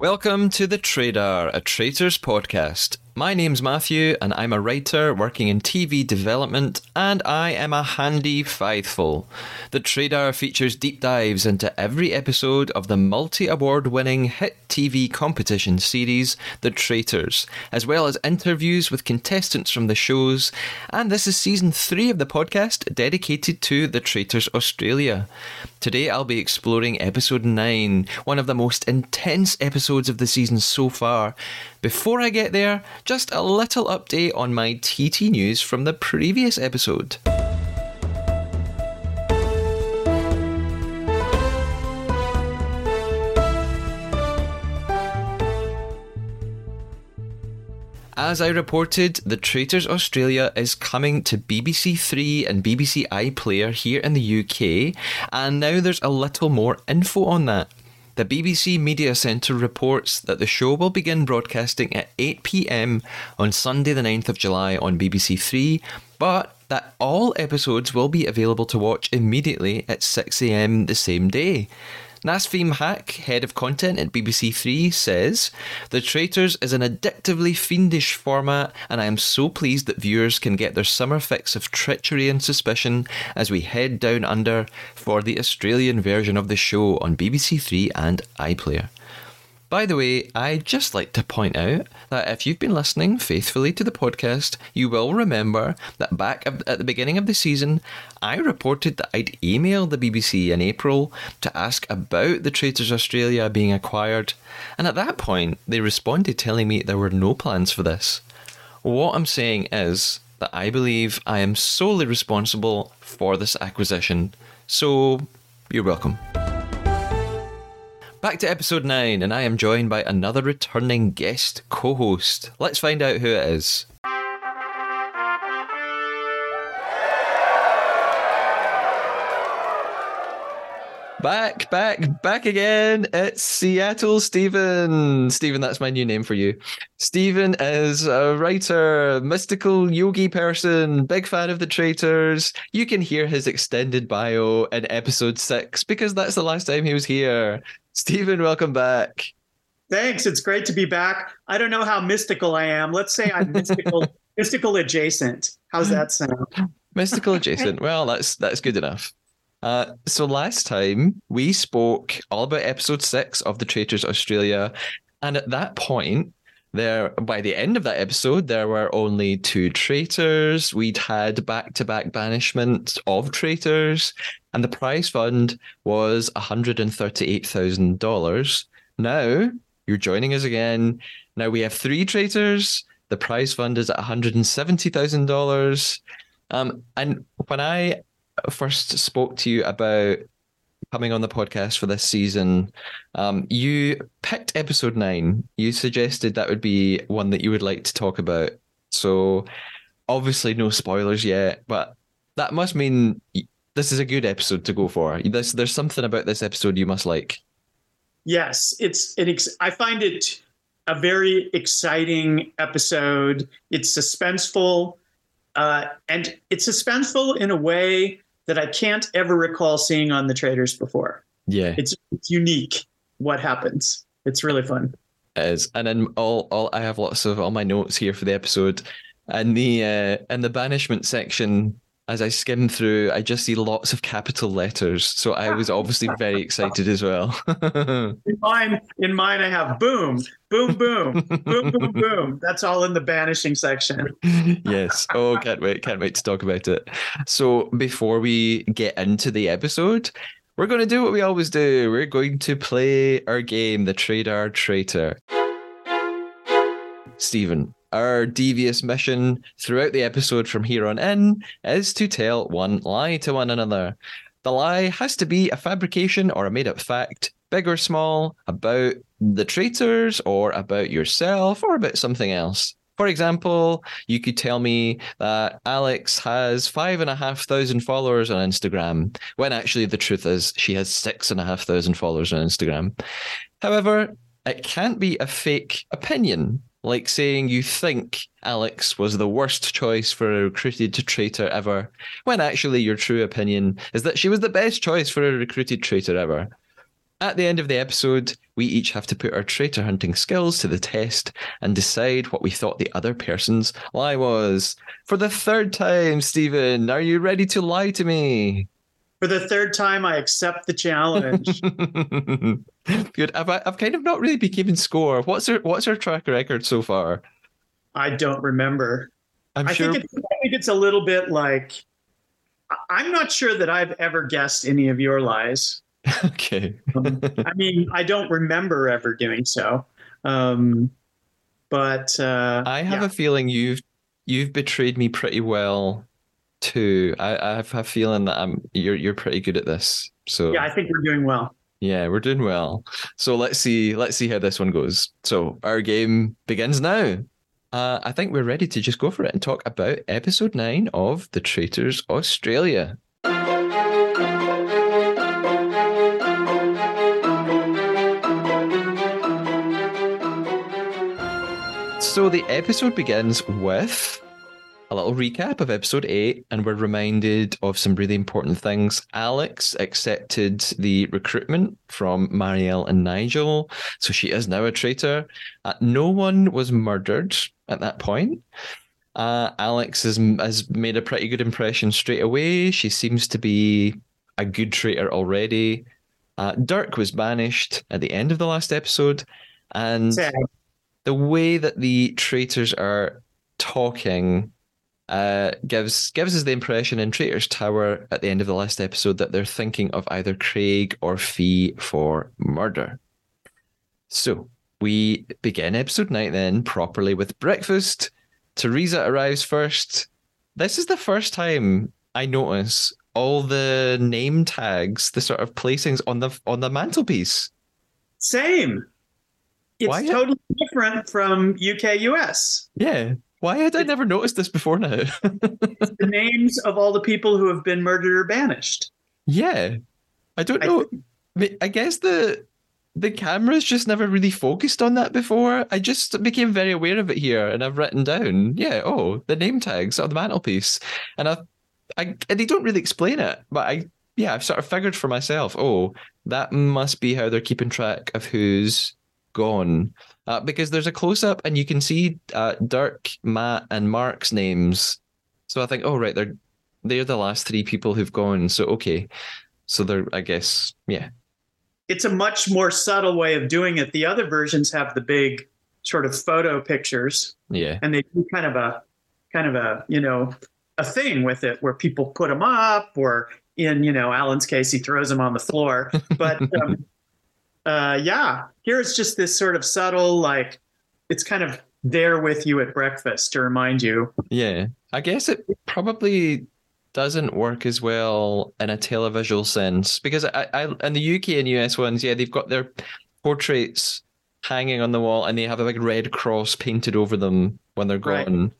Welcome to The Traidar, a Traitors podcast. My name's Matthew, and I'm a writer working in TV development, and I am a handy faithful. The Traidar features deep dives into every episode of the multi award winning hit TV competition series, The Traitors, as well as interviews with contestants from the shows. And this is season three of the podcast dedicated to The Traitors Australia. Today I'll be exploring episode 9, one of the most intense episodes of the season so far. Before I get there, just a little update on my TT news from the previous episode. As I reported, The Traitors Australia is coming to BBC Three and BBC iPlayer here in the UK, and now there's a little more info on that. The BBC Media Centre reports that the show will begin broadcasting at 8 pm on Sunday, the 9th of July on BBC Three, but that all episodes will be available to watch immediately at 6 am the same day. Nasfim Haque, head of content at BBC Three, says The Traitors is an addictively fiendish format, and I am so pleased that viewers can get their summer fix of treachery and suspicion as we head down under for the Australian version of the show on BBC Three and iPlayer. By the way, I'd just like to point out that if you've been listening faithfully to the podcast, you will remember that back at the beginning of the season, I reported that I'd emailed the BBC in April to ask about the Traitors Australia being acquired, and at that point, they responded telling me there were no plans for this. What I'm saying is that I believe I am solely responsible for this acquisition, so you're welcome. Back to episode 9, and I am joined by another returning guest co host. Let's find out who it is. Back, back, back again. It's Seattle Steven. Steven, that's my new name for you. Steven is a writer, mystical yogi person, big fan of the traitors. You can hear his extended bio in episode six because that's the last time he was here. Steven, welcome back. Thanks. It's great to be back. I don't know how mystical I am. Let's say I'm mystical, mystical adjacent. How's that sound? Mystical adjacent. Well, that's that's good enough. Uh, so last time we spoke all about episode six of the Traitors Australia, and at that point, there by the end of that episode, there were only two traitors. We'd had back-to-back banishment of traitors, and the prize fund was hundred and thirty-eight thousand dollars. Now you're joining us again. Now we have three traitors. The prize fund is at one hundred and seventy thousand dollars. Um, and when I first spoke to you about coming on the podcast for this season, um, you picked episode nine. You suggested that would be one that you would like to talk about. So, obviously, no spoilers yet, but that must mean this is a good episode to go for. There's, there's something about this episode you must like. Yes, it's an. Ex- I find it a very exciting episode. It's suspenseful, uh, and it's suspenseful in a way that I can't ever recall seeing on the traitors before. Yeah, it's, it's unique. What happens? It's really fun. It is, and then all all I have lots of all my notes here for the episode, and the uh, in the banishment section. As I skim through, I just see lots of capital letters, so I was obviously very excited as well. in mine, in mine, I have boom, boom, boom, boom, boom, boom. That's all in the banishing section. yes. Oh, can't wait! Can't wait to talk about it. So before we get into the episode, we're going to do what we always do. We're going to play our game, the Traidar Traitor. Steven, our devious mission throughout the episode from here on in is to tell one lie to one another. The lie has to be a fabrication or a made up fact, big or small, about the traitors or about yourself or about something else. For example, you could tell me that Alex has five and a half thousand followers on Instagram, when actually the truth is she has six and a half thousand followers on Instagram. However, it can't be a fake opinion, like saying you think Alex was the worst choice for a recruited traitor ever, when actually your true opinion is that she was the best choice for a recruited traitor ever. At the end of the episode, we each have to put our traitor hunting skills to the test and decide what we thought the other person's lie was. For the third time, Steven, are you ready to lie to me? For the third time, I accept the challenge. Good. I've, I've kind of not really been keeping score. What's our what's our track record so far? I don't remember. I'm I sure. think it's, I think it's a little bit like I'm not sure that I've ever guessed any of your lies. okay. Um, I mean, I don't remember ever doing so. Um, but uh, I have yeah. a feeling you've you've betrayed me pretty well too. I, I have a feeling that I'm you're you're pretty good at this. So yeah, I think we're doing well. Yeah, we're doing well. So let's see, let's see how this one goes. So our game begins now. Uh, I think we're ready to just go for it and talk about episode nine of The Traitors Australia. So the episode begins with a little recap of episode eight, and we're reminded of some really important things. Alex accepted the recruitment from Marielle and Nigel, so she is now a traitor. Uh, no one was murdered at that point. Uh, Alex has, has made a pretty good impression straight away. She seems to be a good traitor already. Uh, Dirk was banished at the end of the last episode, and Sad. the way that the traitors are talking uh, gives gives us the impression in Traitors Tower at the end of the last episode that they're thinking of either Craig or Fee for murder. So we begin episode nine then properly with breakfast. Teresa arrives first. This is the first time I notice all the name tags, the sort of placings on the on the mantelpiece. Same. It's Why- totally different from UK US. Yeah. Why had I never noticed this before now? the names of all the people who have been murdered or banished. Yeah, I don't know. I I guess the the cameras just never really focused on that before. I just became very aware of it here, and I've written down, yeah, oh, the name tags on the mantelpiece, and I, I, and they don't really explain it, but I, yeah, I've sort of figured for myself, oh, that must be how they're keeping track of who's gone. Uh, because there's a close up and you can see uh, Dirk, Matt, and Mark's names. So I think, oh right, they're they're the last three people who've gone. So okay, so they're I guess yeah It's a much more subtle way of doing it. The other versions have the big sort of photo pictures yeah and they do kind of a kind of a, you know, a thing with it where people put them up or in, you know, Alan's case he throws them on the floor. But um, uh yeah, here it's just this sort of subtle like it's kind of there with you at breakfast to remind you yeah. I guess it probably doesn't work as well in a televisual sense because I, I in the UK and US ones, yeah, they've got their portraits hanging on the wall and they have a big red cross painted over them when they're Right. gone.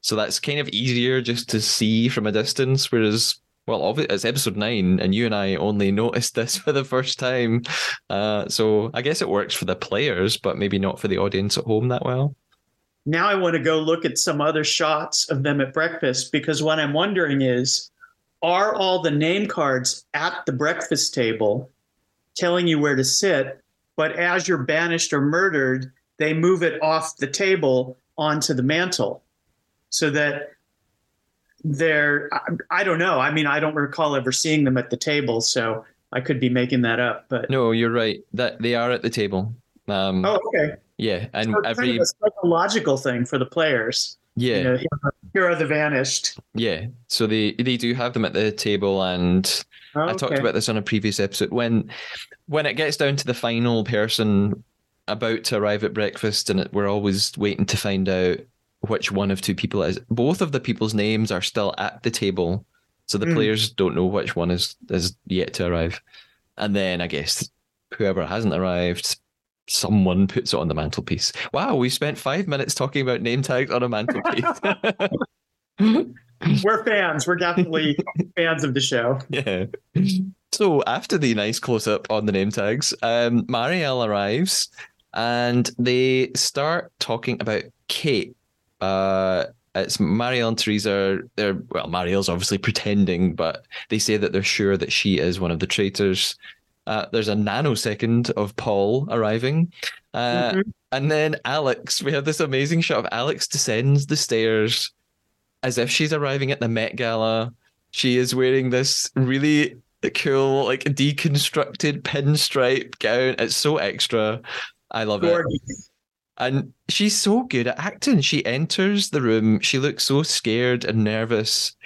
So that's kind of easier just to see from a distance. Whereas, well, it's episode nine, and you and I only noticed this for the first time. Uh, so I guess it works for the players, but maybe not for the audience at home that well. now I want to go look at some other shots of them at breakfast because what I'm wondering is are all the name cards at the breakfast table telling you where to sit, but as you're banished or murdered, they move it off the table onto the mantle so that they're, I, I don't know. I mean, I don't recall ever seeing them at the table, so I could be making that up, but. No, you're right. That they are at the table. Um, Oh, okay. yeah, and So it's every kind of a psychological thing for the players. yeah, You know, Hero the Vanished. Yeah, so they they do have them at the table, and Oh, I talked okay. about this on a previous episode. When when it gets down to the final person about to arrive at breakfast, and it, we're always waiting to find out which one of two people is. Both of the people's names are still at the table, so the Mm. players don't know which one is is yet to arrive. And then I guess whoever hasn't arrived, someone puts it on the mantelpiece. Wow, we spent five minutes talking about name tags on a mantelpiece. We're fans. We're definitely fans of the show. Yeah. So after the nice close up on the name tags, um, Marielle arrives and they start talking about Kate. Uh, it's Marielle and Teresa. They're well, Marielle's obviously pretending, but they say that they're sure that she is one of the traitors. Uh, there's a nanosecond of Paul arriving. Uh, Mhm. And then Alex, we have this amazing shot of Alex descends the stairs as if she's arriving at the Met Gala. She is wearing this really cool, like deconstructed pinstripe gown. It's so extra. I love it. And she's so good at acting. She enters the room. She looks so scared and nervous.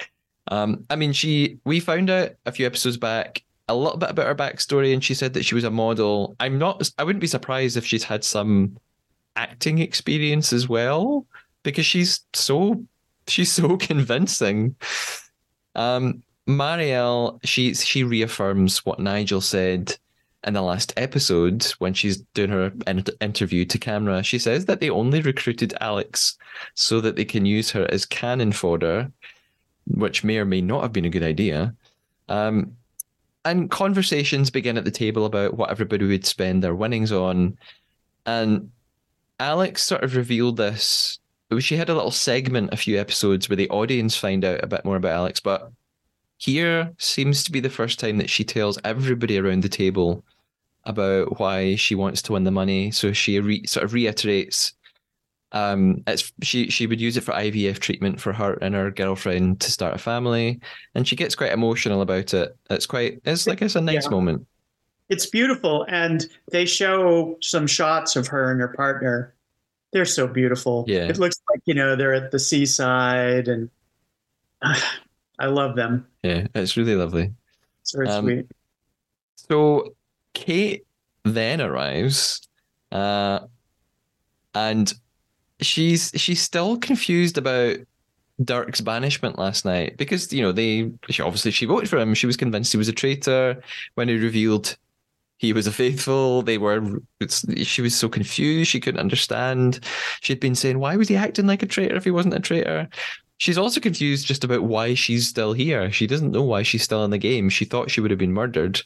Um, I mean, she we found out a few episodes back a little bit about her backstory, and she said that she was a model. I'm not. I wouldn't be surprised if she's had some acting experience as well, because she's so she's so convincing. Um, Marielle, she she reaffirms what Nigel said in the last episode when she's doing her in- interview to camera. She says that they only recruited Alex so that they can use her as cannon fodder, which may or may not have been a good idea. Um, and conversations begin at the table about what everybody would spend their winnings on. And Alex sort of revealed this. She had a little segment a few episodes where the audience find out a bit more about Alex, but here seems to be the first time that she tells everybody around the table about why she wants to win the money. So she re- sort of reiterates um, it's she she would use it for IVF treatment for her and her girlfriend to start a family, and she gets quite emotional about it. It's quite it's like it's a nice Yeah. moment. It's beautiful. And they show some shots of her and her partner. They're so beautiful. Yeah. It looks like, you know, they're at the seaside and I love them. Yeah, it's really lovely. It's very Um, sweet. So Kate then arrives, uh, and she's she's still confused about Dirk's banishment last night because you know they she obviously she voted for him. She was convinced he was a traitor when he revealed he was a faithful. They were. She was so confused. She couldn't understand. She'd been saying, "Why was he acting like a traitor if he wasn't a traitor?" She's also confused just about why she's still here. She doesn't know why she's still in the game. She thought she would have been murdered.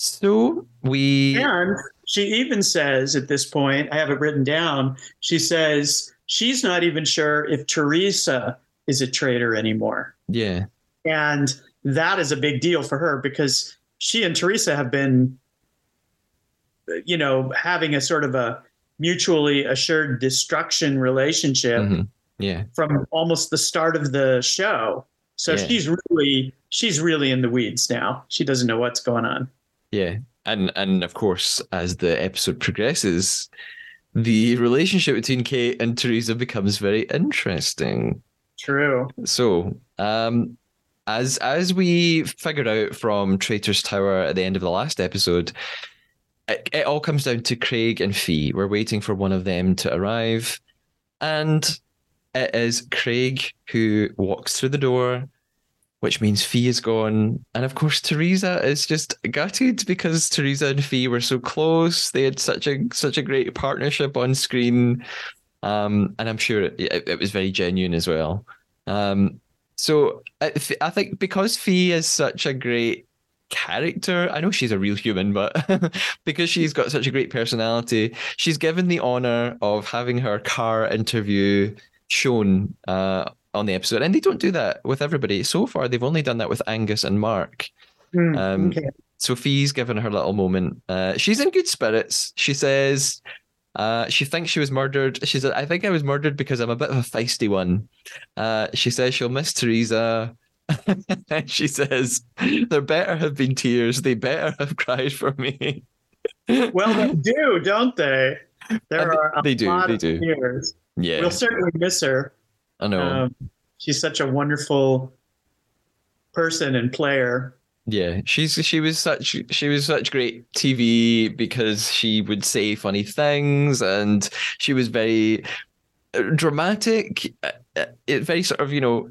So we And she even says at this point, I have it written down, she says she's not even sure if Teresa is a traitor anymore. yeah And that is a big deal for her because she and Teresa have been, you know, having a sort of a mutually assured destruction relationship mhm, yeah from almost the start of the show. So Yeah. she's really she's really in the weeds now. She doesn't know what's going on. Yeah. And and of course as the episode progresses the relationship between kate and teresa becomes very interesting. True. so um as as we figured out from traitor's tower at the end of the last episode it, it all comes down to craig and fee. We're waiting for one of them to arrive. And it is craig who walks through the door which means Fee is gone. And of course, Teresa is just gutted because Teresa and Fee were so close. They had such a such a great partnership on screen, um, and I'm sure it, it, was very genuine as well. Um, so I, I think because Fee is such a great character, I know she's a real human, but because she's got such a great personality, she's given the honor of having her car interview shown uh, on the episode, and they don't do that with everybody. So far, they've only done that with Angus and Mark. Hmm, Um, okay. So Fee's given her little moment. Uh, she's in good spirits. She says uh, she thinks she was murdered. She said, "I think I was murdered because I'm a bit of a feisty one." Uh, she says she'll miss Teresa. and she says, "There better have been tears. They better have cried for me." Well, they do, don't they? There are a they do, lot they of do. tears. yeah, We'll certainly miss her. I know. Um, she's such a wonderful person and player. Yeah, she's she was such she was such great TV because she would say funny things and she was very uh, dramatic, uh, uh, very sort of you know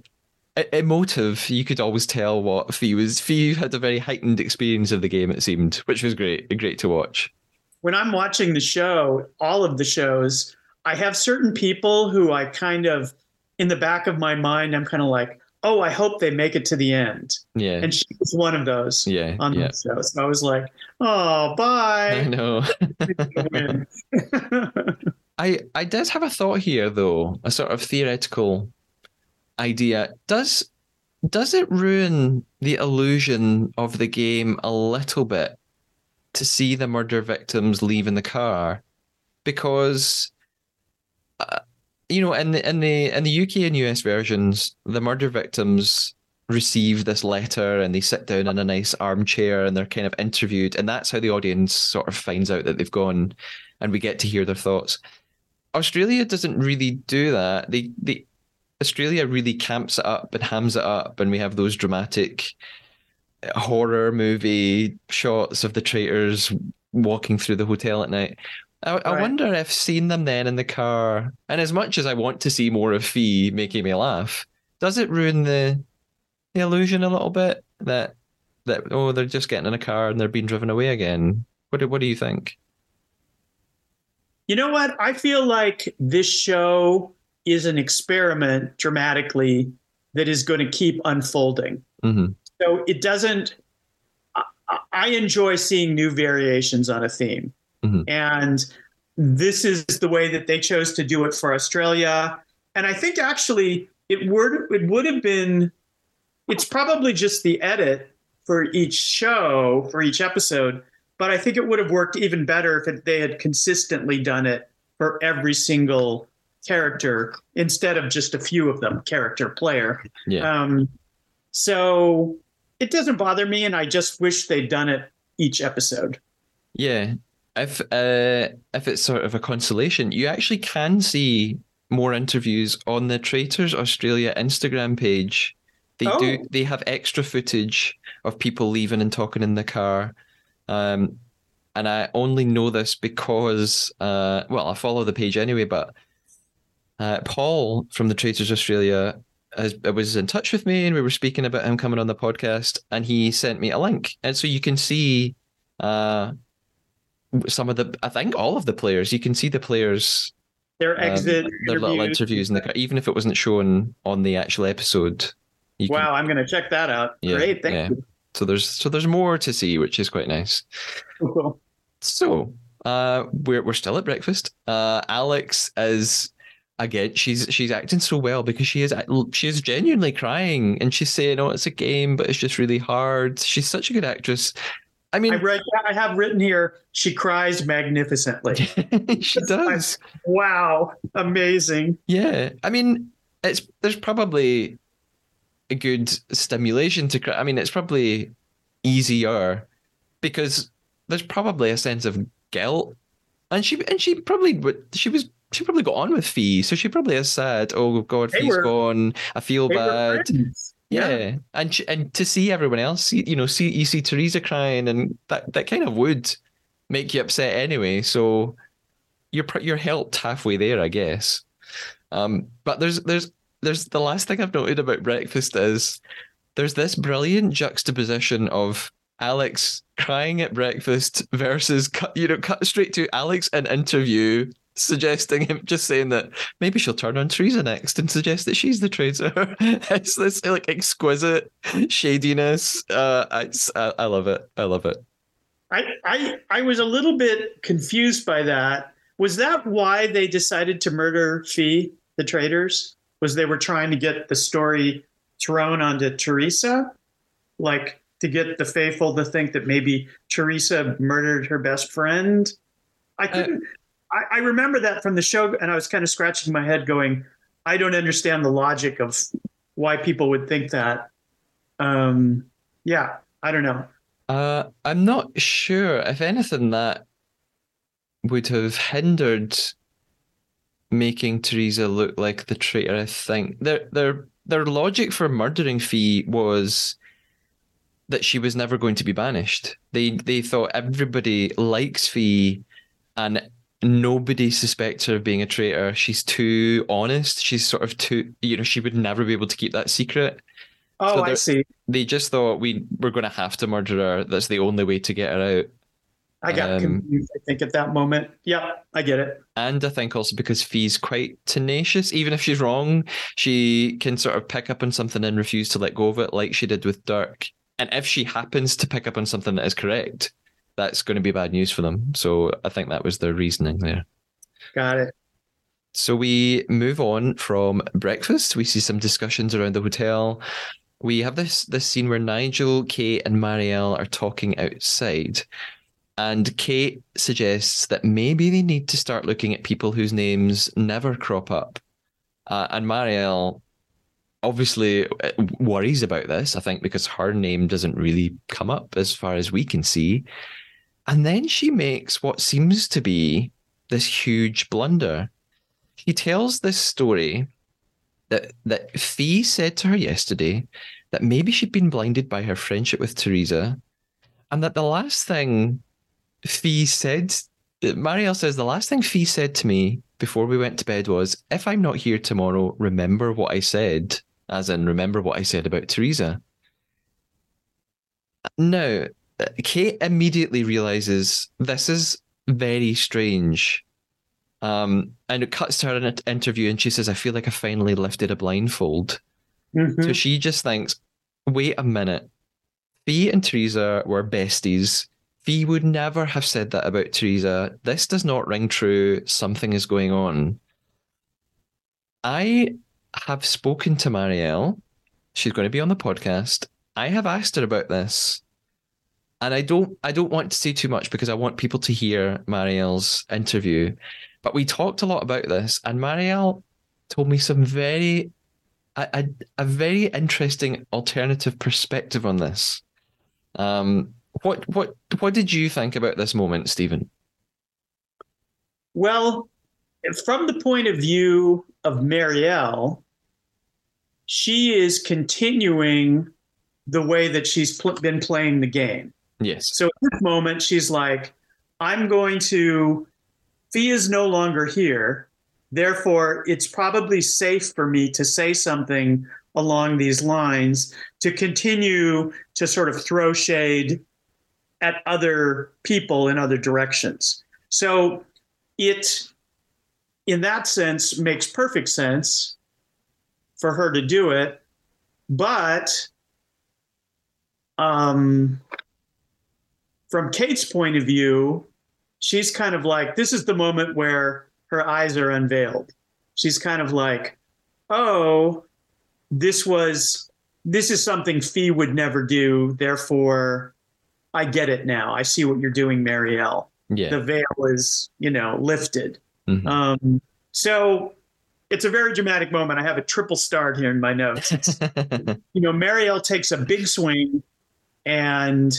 emotive. You could always tell what Fee was. Fee had a very heightened experience of the game. It seemed, which was great, great to watch. When I'm watching the show, all of the shows, I have certain people who I kind of, in the back of my mind, I'm kind of like, oh, I hope they make it to the end. Yeah. And she was one of those yeah, on yeah. the show. So I was like, oh, bye. I know. I I did have a thought here though, a sort of theoretical idea. Does does it ruin the illusion of the game a little bit to see the murder victims leaving the car? Because uh, you know, in the in the in the UK and US versions, the murder victims receive this letter and they sit down in a nice armchair and they're kind of interviewed, and that's how the audience sort of finds out that they've gone, and we get to hear their thoughts. Australia doesn't really do that. They they Australia really camps it up and hams it up, and we have those dramatic uh, horror movie shots of the traitors walking through the hotel at night. I, I wonder if seeing them then in the car, and as much as I want to see more of Fee making me laugh, does it ruin the the illusion a little bit that that oh they're just getting in a car and they're being driven away again? What do, what do you think? You know what? I feel like this show is an experiment dramatically that is going to keep unfolding. hmm So it doesn't. I, I enjoy seeing new variations on a theme, Mhm. and this is the way that they chose to do it for Australia. And I think actually it would it would have been. It's probably just the edit for each show for each episode, but I think it would have worked even better if it, they had consistently done it for every single character instead of just a few of them, character player. Yeah. Um, so it doesn't bother me, and I just wish they'd done it each episode. Yeah, if uh, if it's sort of a consolation, you actually can see more interviews on the Traitors Australia Instagram page. They do. Oh. They have extra footage of people leaving and talking in the car, um, and I only know this because uh, well, I follow the page anyway. But uh, Paul from the Traitors Australia has, was in touch with me, and we were speaking about him coming on the podcast, and he sent me a link, and so you can see. Uh, some of the I think all of the players you can see the players Their um, exit their little interviews. interviews in the car even if it wasn't shown on the actual episode you can- Wow, I'm going to check that out. Yeah, Great, thank yeah. you. so there's so there's more to see which is quite nice Cool. so uh we're we're still at breakfast uh Alex is again she's she's acting so well because she is she is genuinely crying and she's saying oh it's a game but it's just really hard she's such a good actress I mean I read. I have written here. She cries magnificently. she does wow, amazing. Yeah, I mean, it's there's probably a good stimulation to. cry. I mean, it's probably easier because there's probably a sense of guilt, and she and she probably would. She was she probably got on with Fee, so she probably has said, Oh God, They Fee's were- gone. I feel bad. friends. Yeah. and she, and to see everyone else, see, you know, see you see Teresa crying, and that that kind of would make you upset anyway. So you're you're helped halfway there, I guess. Um, but there's there's there's the last thing I've noted about breakfast is there's this brilliant juxtaposition of Alex crying at breakfast versus cut, you know cut straight to Alex in interview suggesting him just saying that maybe she'll turn on Teresa next and suggest that she's the traitor. it's this like exquisite shadiness. Uh, I, I love it. I love it. I, I I was a little bit confused by that. Was that why they decided to murder Fee, the traitors? Was they were trying to get the story thrown onto Teresa? Like to get the faithful to think that maybe Teresa murdered her best friend? I couldn't I, I remember that from the show and I was kind of scratching my head going, I don't understand the logic of why people would think that. Um yeah, I don't know. Uh, I'm not sure. If anything, that would have hindered making Teresa look like the traitor. I think they're they're their logic for murdering Fee was that she was never going to be banished. They they thought everybody likes Fee and nobody suspects her of being a traitor. She's too honest. She's sort of too you know, she would never be able to keep that secret. Oh, So I see. They just thought we we're gonna have to murder her. That's the only way to get her out. I got Um, confused, I think, at that moment. Yeah, I get it. And I think also because Fee's quite tenacious, even if she's wrong, she can sort of pick up on something and refuse to let go of it, like she did with Dirk. And if she happens to pick up on something that is correct, that's going to be bad news for them. So I think that was their reasoning there. Got it. So we move on from breakfast. We see some discussions around the hotel. We have this this scene where Nigel, Kate, and Marielle are talking outside. And Kate suggests that maybe they need to start looking at people whose names never crop up. Uh, and Marielle obviously uh, worries about this, I think, because her name doesn't really come up as far as we can see. And then she makes what seems to be this huge blunder. She tells this story that that Fee said to her yesterday that maybe she'd been blinded by her friendship with Teresa, and that the last thing Fee said, Marielle says the last thing Fee said to me before we went to bed was, "If I'm not here tomorrow, remember what I said." As in, remember what I said about Teresa. Now, Kate immediately realizes this is very strange. Um, and it cuts to her in an interview, and she says, "I feel like I finally lifted a blindfold." Mhm. So she just thinks, "Wait a minute, Fee and Teresa were besties. Fee would never have said that about Teresa. This does not ring true. Something is going on." I have spoken to Marielle. She's going to be on the podcast. I have asked her about this. And I don't I don't want to say too much because I want people to hear Marielle's interview. But we talked a lot about this, and Marielle told me some very a, a, a very interesting alternative perspective on this. Um what what what did you think about this moment, Steven? Well, from the point of view of Marielle, she is continuing the way that she's pl- been playing the game. Yes. So at this moment, she's like, I'm going to, Fee is no longer here. Therefore, it's probably safe for me to say something along these lines to continue to sort of throw shade at other people in other directions. So it, in that sense, makes perfect sense for her to do it. But um, from Kate's point of view, she's kind of like, this is the moment where her eyes are unveiled. She's kind of like, oh, this was, this is something Fee would never do. Therefore, I get it now. I see what you're doing, Marielle. Yeah. The veil is, you know, lifted. Mhm. Um, so it's a very dramatic moment. I have a triple starred here in my notes. You know, Marielle takes a big swing, and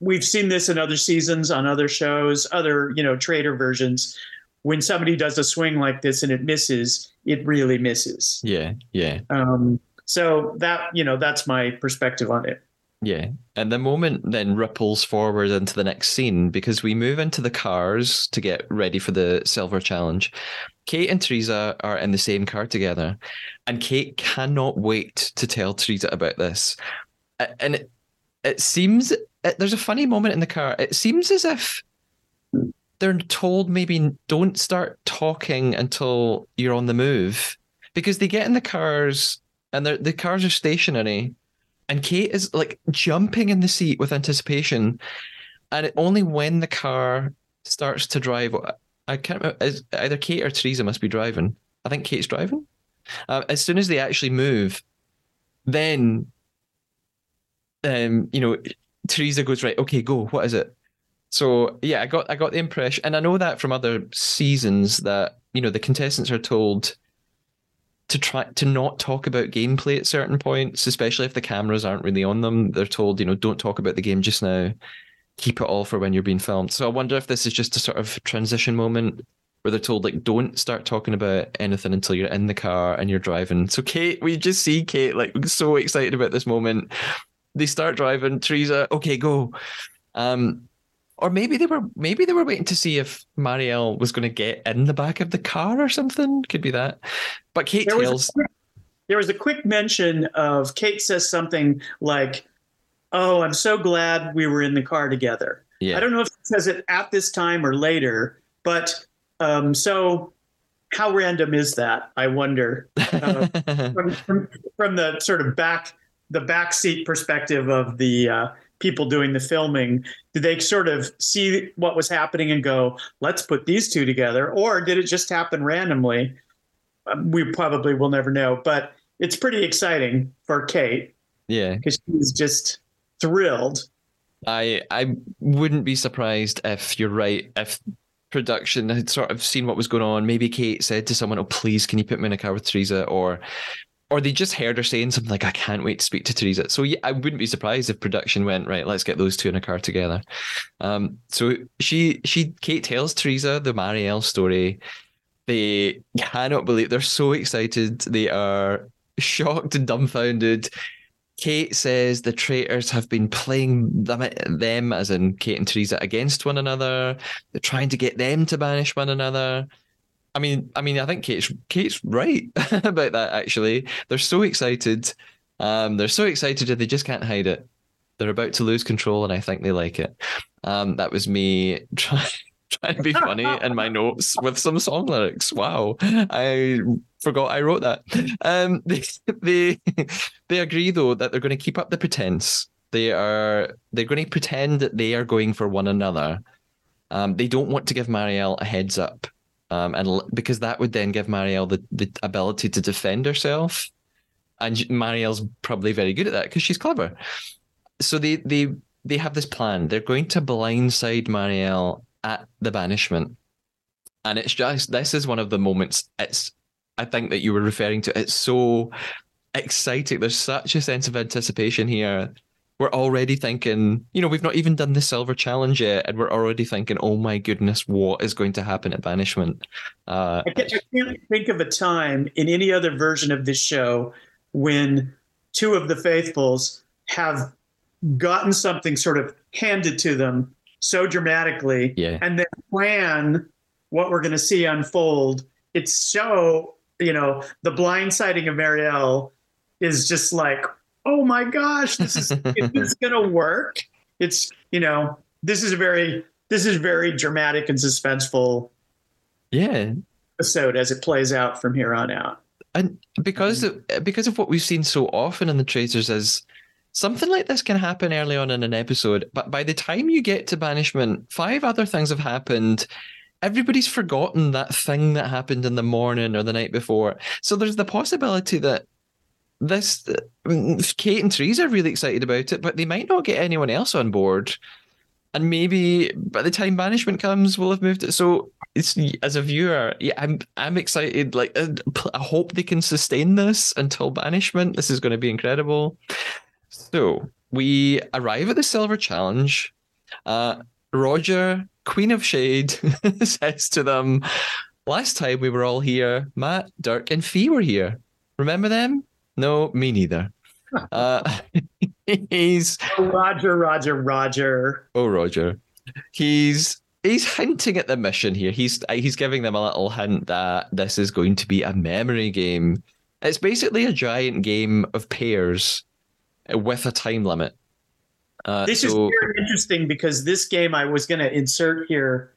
we've seen this in other seasons on other shows, other, you know, traitor versions. When somebody does a swing like this and it misses, it really misses. yeah, yeah. Um, so that, you know, that's my perspective on it. Yeah. And the moment then ripples forward into the next scene because we move into the cars to get ready for the silver challenge. Kate and Teresa are in the same car together, and Kate cannot wait to tell Teresa about this. And it, it seems it, there's a funny moment in the car. It seems as if they're told maybe don't start talking until you're on the move because they get in the cars and the cars are stationary and Kate is like jumping in the seat with anticipation. And it, only when the car starts to drive, I can't remember, either Kate or Teresa must be driving. I think Kate's driving. Uh, as soon as they actually move, then, um, you know, Teresa goes right. Okay, go. What is it? So yeah, I got I got the impression, and I know that from other seasons that you know the contestants are told to try to not talk about gameplay at certain points, especially if the cameras aren't really on them. They're told, you know, don't talk about the game just now. Keep it all for when you're being filmed. So I wonder if this is just a sort of transition moment where they're told like don't start talking about anything until you're in the car and you're driving. So Kate, we just see Kate like so excited about this moment. They start driving. Teresa, okay, go. Um, or maybe they were maybe they were waiting to see if Marielle was going to get in the back of the car or something. Could be that. But Kate There was, tells a quick, there was a quick mention of Kate says something like, "Oh, I'm so glad we were in the car together." Yeah. I don't know if it says it at this time or later, but um, so how random is that? I wonder. Uh, from, from, from the sort of back the backseat perspective of the uh, people doing the filming, did they sort of see what was happening and go, "Let's put these two together," or did it just happen randomly? Um, we probably will never know, but it's pretty exciting for Kate yeah. because she's just thrilled. I I wouldn't be surprised if you're right. If production had sort of seen what was going on, maybe Kate said to someone, "Oh, please, can you put me in a car with Teresa?" or or they just heard her saying something like, "I can't wait to speak to Teresa." So yeah, I wouldn't be surprised if production went right. Let's get those two in a car together. Um, so she she Kate tells Teresa the Marielle story. They cannot believe they're so excited. They are shocked and dumbfounded. Kate says the traitors have been playing them, them, as in Kate and Teresa, against one another. They're trying to get them to banish one another. I mean, I mean, I think Kate's Kate's right about that. Actually, they're so excited. Um, they're so excited that they just can't hide it. They're about to lose control, and I think they like it. Um, that was me trying trying to be funny in my notes with some song lyrics. Wow, I forgot I wrote that. Um, they they they agree though that they're going to keep up the pretense. They are they're going to pretend that they are going for one another. Um, they don't want to give Marielle a heads up, um, and because that would then give Marielle the, the ability to defend herself. And Marielle's probably very good at that because she's clever. So they they they have this plan. They're going to blindside Marielle at the banishment, and it's just this is one of the moments. It's I think that you were referring to. It's so exciting. There's such a sense of anticipation here. We're already thinking, you know, we've not even done the silver challenge yet, and we're already thinking, oh my goodness, what is going to happen at banishment? Uh, I can't, I can't think of a time in any other version of this show when two of the faithfuls have gotten something sort of handed to them so dramatically Yeah. and then plan what we're going to see unfold. It's so, you know, the blindsiding of Marielle is just like, oh my gosh, this is, is this to work? It's, you know, this is a very, this is very dramatic and suspenseful yeah, episode as it plays out from here on out. and because of, because of what we've seen so often in the traitors is something like this can happen early on in an episode but by the time you get to banishment five other things have happened everybody's forgotten that thing that happened in the morning or the night before so there's the possibility that this kate and teresa are really excited about it but they might not get anyone else on board and maybe by the time banishment comes, we'll have moved it. So it's as a viewer, yeah, I'm I'm excited. Like uh, I hope they can sustain this until banishment. This is going to be incredible. So we arrive at the silver challenge. Uh, Rodger, Queen of Shade, says to them, "Last time we were all here, Matt, Dirk, and Fee were here. Remember them? No, me neither." Uh, he's Rodger, Rodger, Rodger. Oh, Rodger. He's he's hinting at the mission here. He's he's giving them a little hint that this is going to be a memory game. It's basically a giant game of pairs with a time limit. Uh, This is so very interesting because this game I was going to insert here.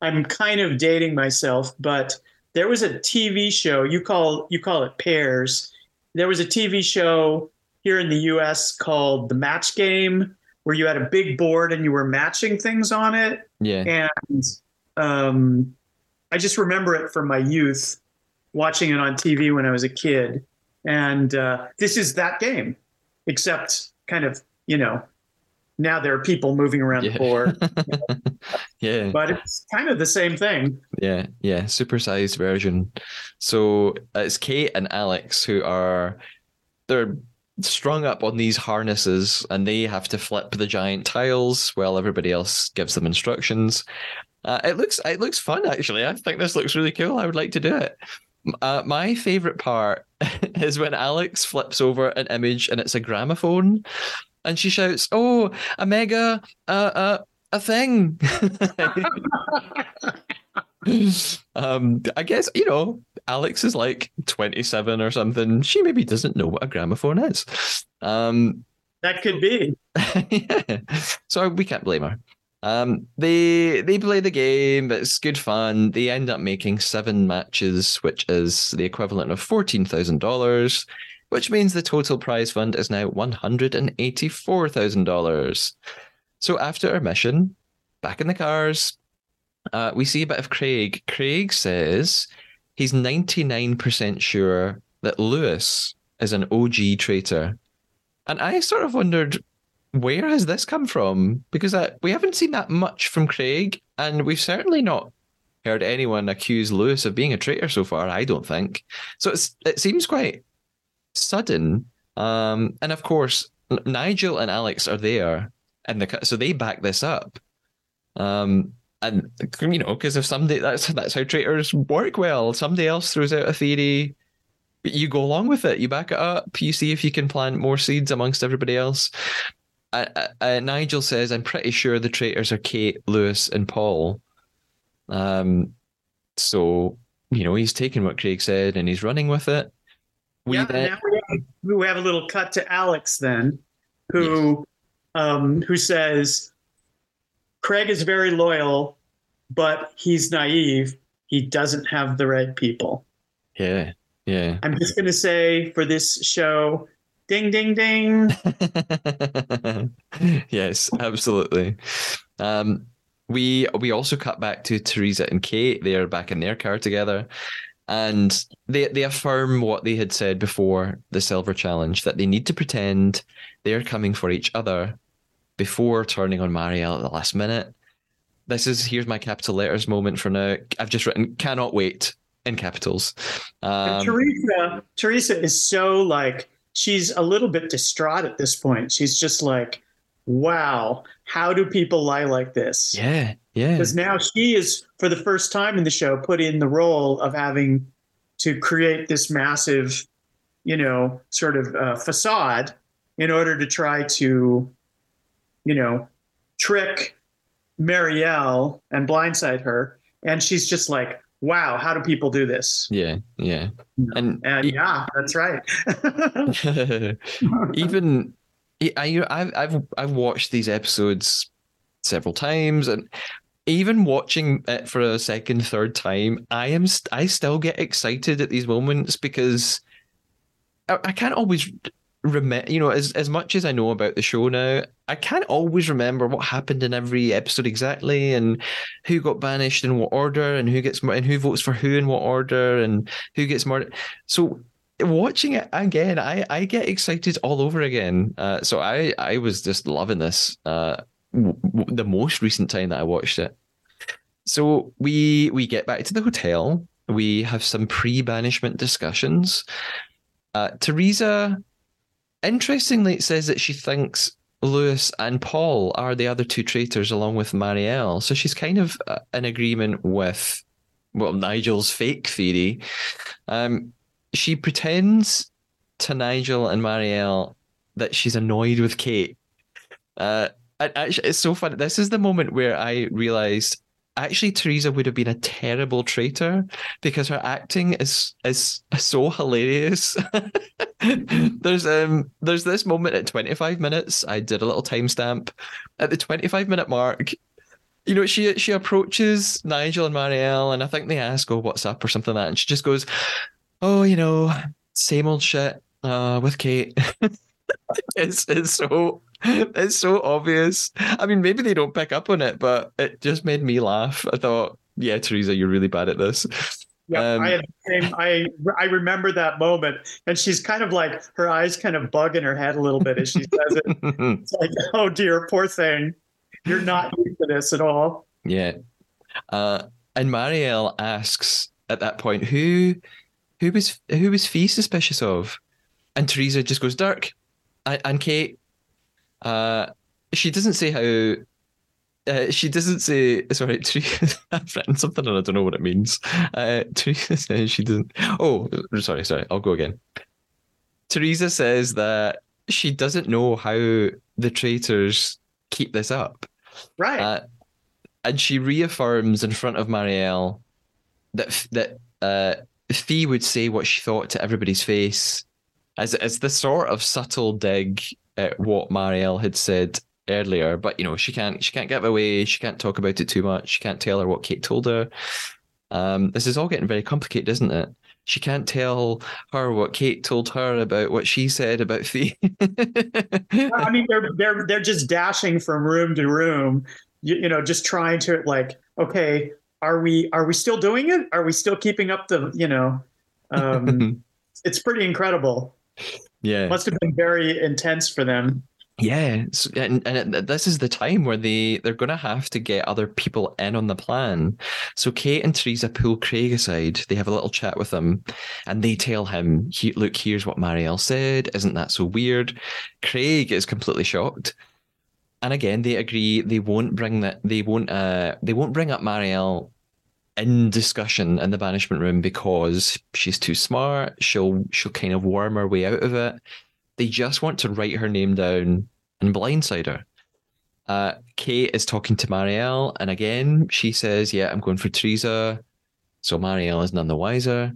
I'm kind of dating myself, but there was a TV show. You call you call it pairs. There was a TV show here in the U.S. called The Match Game, where you had a big board and you were matching things on it. yeah, and um, I just remember it from my youth, watching it on TV when I was a kid. And uh, this is that game, except kind of you know now there are people moving around Yeah. the board, yeah, but it's kind of the same thing. yeah, yeah. Supersized version. So it's Kate and Alex who are they're strung up on these harnesses and they have to flip the giant tiles while everybody else gives them instructions. Uh, it looks it looks fun actually. I think this looks really cool. I would like to do it. Uh, my favorite part is when Alex flips over an image and it's a gramophone, and she shouts, "Oh, a mega, uh, uh, a thing." um, I guess you know Alex is like twenty-seven or something. She maybe doesn't know what a gramophone is. Um, that could be. yeah. So we can't blame her. Um, they they play the game. It's good fun. They end up making seven matches, which is the equivalent of fourteen thousand dollars, which means the total prize fund is now one hundred and eighty four thousand dollars. So after our mission, back in the cars, uh, we see a bit of Craig. Craig says he's ninety nine percent sure that Lewis is an OG traitor, and I sort of wondered where has this come from? Because uh, we haven't seen that much from Craig, and we've certainly not heard anyone accuse Lewis of being a traitor so far. I don't think so. it seems quite sudden. Um, and of course, Nigel and Alex are there, and the so they back this up. Um, and you know, because if somebody that's that's how traitors work. Well, somebody else throws out a theory, you go along with it. You back it up. You see if you can plant more seeds amongst everybody else. Uh, uh, Nigel says, "I'm pretty sure the traitors are Kate, Lewis, and Paul." Um, so you know he's taking what Craig said and he's running with it. We yeah, then... now we have, we have, a little cut to Alex then, who yes. um, who says Craig is very loyal, but he's naive. He doesn't have the right people. Yeah, yeah. I'm just gonna say for this show, Ding, ding, ding. yes, absolutely. Um, we we also cut back to Teresa and Kate. They are back in their car together, and they they affirm what they had said before the Silver Challenge that they need to pretend they're coming for each other before turning on Marielle at the last minute. This is here's my capital letters moment for now. I've just written cannot wait in capitals. Um, Teresa Teresa is so like she's a little bit distraught at this point. She's just like, wow, how do people lie like this? Yeah, yeah. Because now she is, for the first time in the show, put in the role of having to create this massive, you know, sort of uh, facade in order to try to, you know, trick Marielle and blindside her. And she's just like, wow, how do people do this? Yeah, yeah. And, and yeah, that's right. even I, I've I've I've watched these episodes several times, and even watching it for a second, third time, I am st- I still get excited at these moments because I, I can't always remember, you know, as as much as I know about the show now, I can't always remember what happened in every episode exactly, and who got banished in what order, and who gets and who votes for who in what order, and who gets murdered. So watching it again, I I get excited all over again. Uh, so I I was just loving this. Uh, w- w- the most recent time that I watched it. So we we get back to the hotel. We have some pre-banishment discussions. Uh, Teresa Interestingly, says that she thinks Lewis and Paul are the other two traitors along with Marielle. So she's kind of uh, in agreement with, well, Nigel's fake theory. Um, she pretends to Nigel and Marielle that she's annoyed with Kate. Uh, actually, it's so funny. This is the moment where I realized actually Teresa would have been a terrible traitor because her acting is is so hilarious. there's um there's this moment at 25 minutes. I did a little timestamp at the 25 minute mark. You know, she she approaches Nigel and Marielle, and I think they ask, "Oh, what's up?" or something like that, and she just goes, "Oh, you know, same old shit uh, with Kate." it's it's so it's so obvious. I mean, maybe they don't pick up on it, but it just made me laugh. I thought, yeah, Teresa, you're really bad at this. Yeah, um, I same, I I remember that moment, and she's kind of like her eyes kind of bug in her head a little bit as she says it. it's like, oh dear, poor thing, you're not used to this at all. Yeah, uh, and Marielle asks at that point, who who was who was Fee suspicious of, and Teresa just goes, Dirk, and, and Kate. Uh, she doesn't say how Uh, she doesn't say sorry. Teresa, I've written something and I don't know what it means. Uh, Teresa says she doesn't. Oh, sorry, sorry. I'll go again. Teresa says that she doesn't know how the traitors keep this up. Right. Uh, and she reaffirms in front of Marielle that that uh, Fee would say what she thought to everybody's face, as as the sort of subtle dig at what Marielle had said earlier. But you know, she can't she can't get away. She can't talk about it too much. She can't tell her what Kate told her. Um, this is all getting very complicated, isn't it? She can't tell her what Kate told her about what she said about Fee. I mean, they're they're they're just dashing from room to room, you, you know, just trying to like, okay, are we are we still doing it? Are we still keeping up the, you know, um, it's pretty incredible. Yeah. Must have been very intense for them. Yeah, and and this is the time where they they're going to have to get other people in on the plan. So Kate and Teresa pull Craig aside. They have a little chat with him, and they tell him, "He- "Look, here's what Marielle said. Isn't that so weird?" Craig is completely shocked, and again they agree they won't bring that they won't uh they won't bring up Marielle in discussion in the banishment room because she's too smart. She'll she'll kind of worm her way out of it. They just want to write her name down and blindside her. Uh, Kate is talking to Marielle, and again she says, "Yeah, I'm going for Teresa." So Marielle is none the wiser.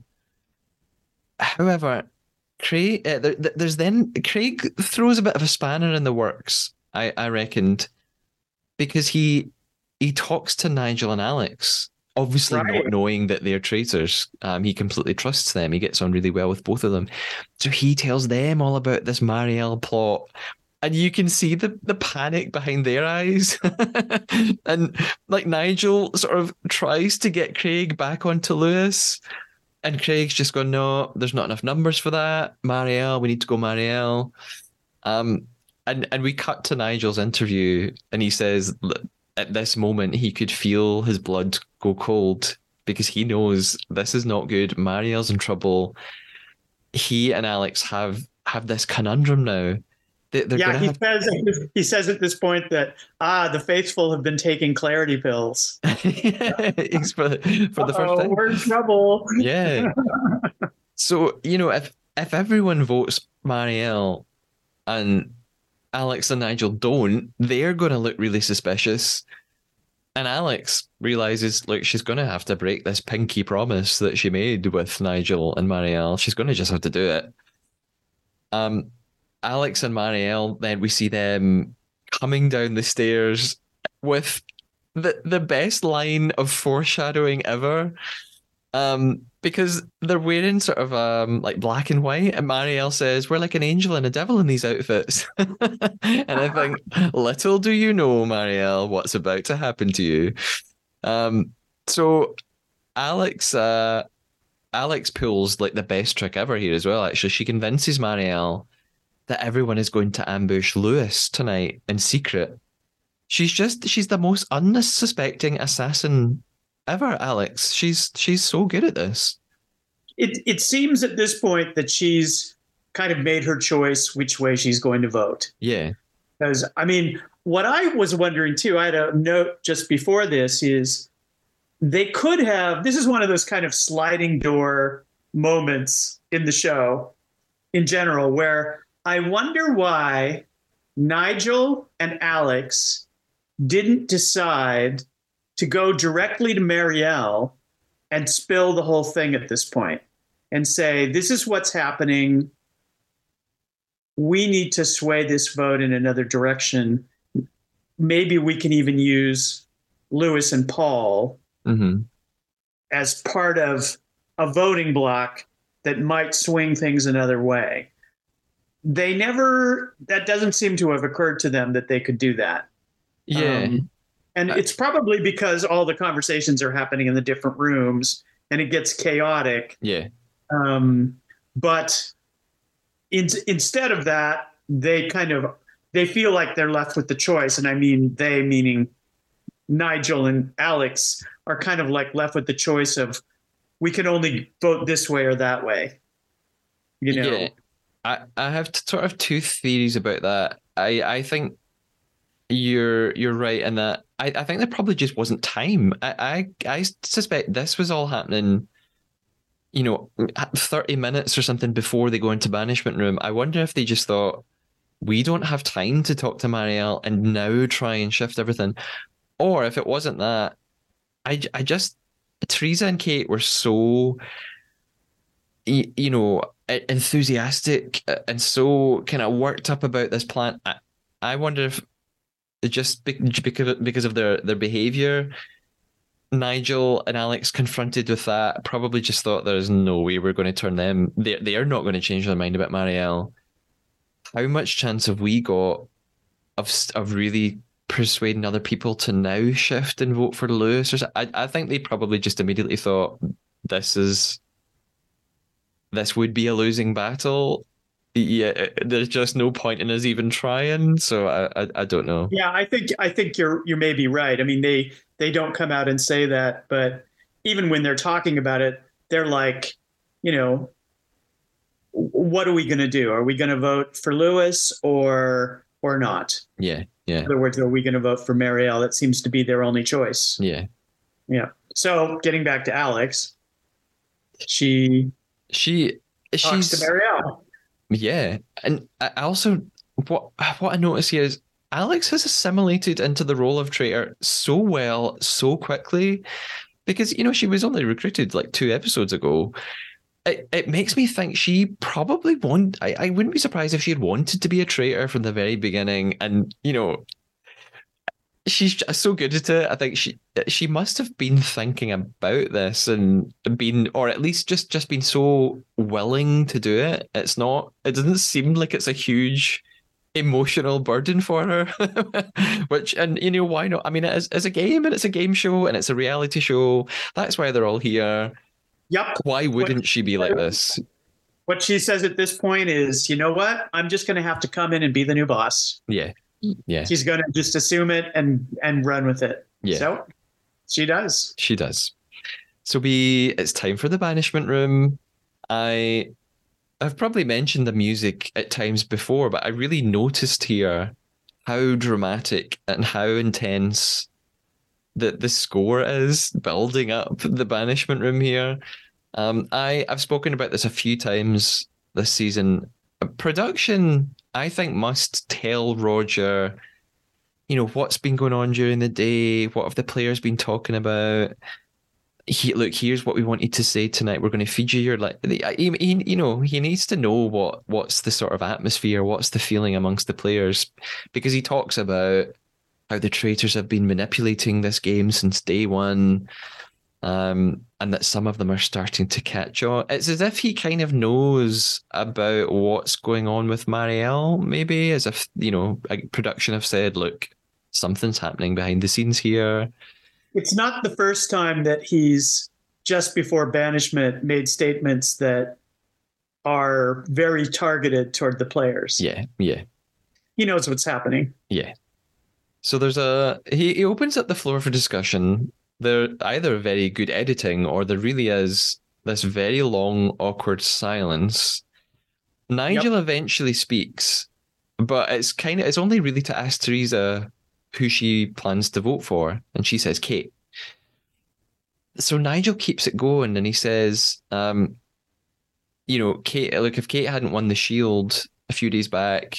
However, Craig, uh, there, there- there's then Craig throws a bit of a spanner in the works. I I reckoned because he he talks to Nigel and Alex, obviously Right. not knowing that they're traitors. Um, he completely trusts them. He gets on really well with both of them. So he tells them all about this Marielle plot. And you can see the, the panic behind their eyes. and like Nigel sort of tries to get Craig back onto Lewis. And Craig's just going, no, there's not enough numbers for that. Marielle, we need to go Marielle. Um, and and we cut to Nigel's interview, and he says at this moment he could feel his blood go cold because he knows this is not good. Marielle's in trouble. He and Alex have have this conundrum now. They, they're yeah, he have says he says at this point that ah, the faithful have been taking clarity pills. For, the- for the first time. we're in trouble. Yeah. so you know, if if everyone votes Marielle and Alex and Nigel don't, they're going to look really suspicious. And Alex realizes, look, she's going to have to break this pinky promise that she made with Nigel and Marielle. She's going to just have to do it. Um, Alex and Marielle, then we see them coming down the stairs with the the best line of foreshadowing ever. Um, because they're wearing sort of um like black and white, and Marielle says, We're like an angel and a devil in these outfits. and I think, little do you know, Marielle, what's about to happen to you. Um, so Alex uh Alex pulls like the best trick ever here as well, actually. She convinces Marielle that everyone is going to ambush Lewis tonight in secret. She's just she's the most unsuspecting assassin ever, Alex. She's she's so good at this. It it seems at this point that she's kind of made her choice which way she's going to vote. Yeah. Because I mean, what I was wondering too, I had a note just before this is they could have this is one of those kind of sliding door moments in the show in general where I wonder why Nigel and Alex didn't decide to go directly to Marielle and spill the whole thing at this point and say, this is what's happening. We need to sway this vote in another direction. Maybe we can even use Lewis and Paul hmm as part of a voting block that might swing things another way. They never, that doesn't seem to have occurred to them that they could do that. Yeah. Um, and it's probably because all the conversations are happening in the different rooms and it gets chaotic. yeah. Um, but in, instead of that, they kind of they feel like they're left with the choice, and I mean they meaning Nigel and Alex are kind of like left with the choice of we can only vote this way or that way. You know, Yeah. I, I have sort of two theories about that. I, I think you're you're right in that. I, I think there probably just wasn't time. I, I I suspect this was all happening. You know, thirty minutes or something before they go into banishment room. I wonder if they just thought we don't have time to talk to Marielle and now try and shift everything, or if it wasn't that. I I just Teresa and Kate were so you know enthusiastic uh, and so kind of worked up about this plan. I, I wonder if just because because of their their behavior, Nigel and Alex confronted with that probably just thought there's no way we're going to turn them. They they are not going to change their mind about Marielle. How much chance have we got of of really persuading other people to now shift and vote for Lewis? Or I I think they probably just immediately thought this is this would be a losing battle. Yeah, uh, there's just no point in us even trying. So I, I, I don't know. Yeah, I think I think you're you may be right. I mean, they they don't come out and say that, but even when they're talking about it, they're like, you know, what are we going to do? Are we going to vote for Lewis or or not? Yeah, yeah. In other words, are we going to vote for Marielle? That seems to be their only choice. Yeah, yeah. So getting back to Alex, she she talks she's to Marielle. Yeah, and I also what what I notice here is Alex has assimilated into the role of traitor so well, so quickly, because you know she was only recruited like two episodes ago. It, it makes me think she probably want. I, I wouldn't be surprised if she had wanted to be a traitor from the very beginning, and you know she's so good at it. I think she she must have been thinking about this and been, or at least just just been so willing to do it. It's not. It doesn't seem like it's a huge emotional burden for her. Which and you know why not? I mean, it is, it's a game and it's a game show and it's a reality show. That's why they're all here. Yep. Why wouldn't what, she be like this? What she says at this point is, you know what? I'm just going to have to come in and be the new boss. Yeah yeah. She's going to just assume it and and run with it. Yeah. So she does. She does. So we it's time for the banishment room. I i've probably mentioned the music at times before but i really noticed here how dramatic and how intense that the score is building up the banishment room here. Um i i've spoken about this a few times this season. Production I think must tell Rodger, you know, what's been going on during the day, what have the players been talking about. He, look, here's what we want you to say tonight. We're going to feed you your like, he, he, you know, he needs to know what what's the sort of atmosphere, what's the feeling amongst the players, because he talks about how the traitors have been manipulating this game since day one um, and that some of them are starting to catch on. It's as if he kind of knows about what's going on with Marielle, maybe, as if, you know, production have said, look, something's happening behind the scenes here. It's not the first time that he's just before banishment made statements that are very targeted toward the players. Yeah, yeah. He knows what's happening. Yeah. So there's a he, he opens up the floor for discussion they're either very good editing or there really is this very long, awkward silence. Nigel yep. eventually speaks, but it's kind of it's only really to ask Teresa who she plans to vote for, and she says Kate. So Nigel keeps it going, and he says, um, "You know, Kate. Look, if Kate hadn't won the Shield a few days back,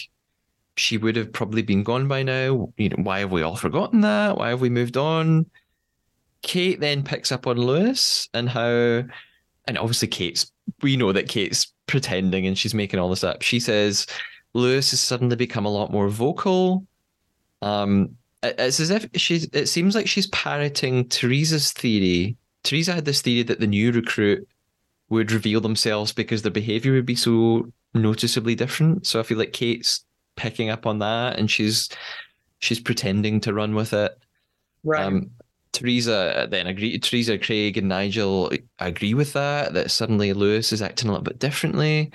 she would have probably been gone by now. You know, why have we all forgotten that? Why have we moved on?" Kate then picks up on Lewis and how, and obviously Kate's, we know that Kate's pretending and she's making all this up. She says Lewis has suddenly become a lot more vocal. Um, it's as if she's, it seems like she's parroting Teresa's theory. Teresa had this theory that the new recruit would reveal themselves because their behavior would be so noticeably different. So I feel like Kate's picking up on that and she's she's pretending to run with it. Right. Um, Teresa then agree. Teresa, Craig, and Nigel agree with that. That suddenly Lewis is acting a little bit differently.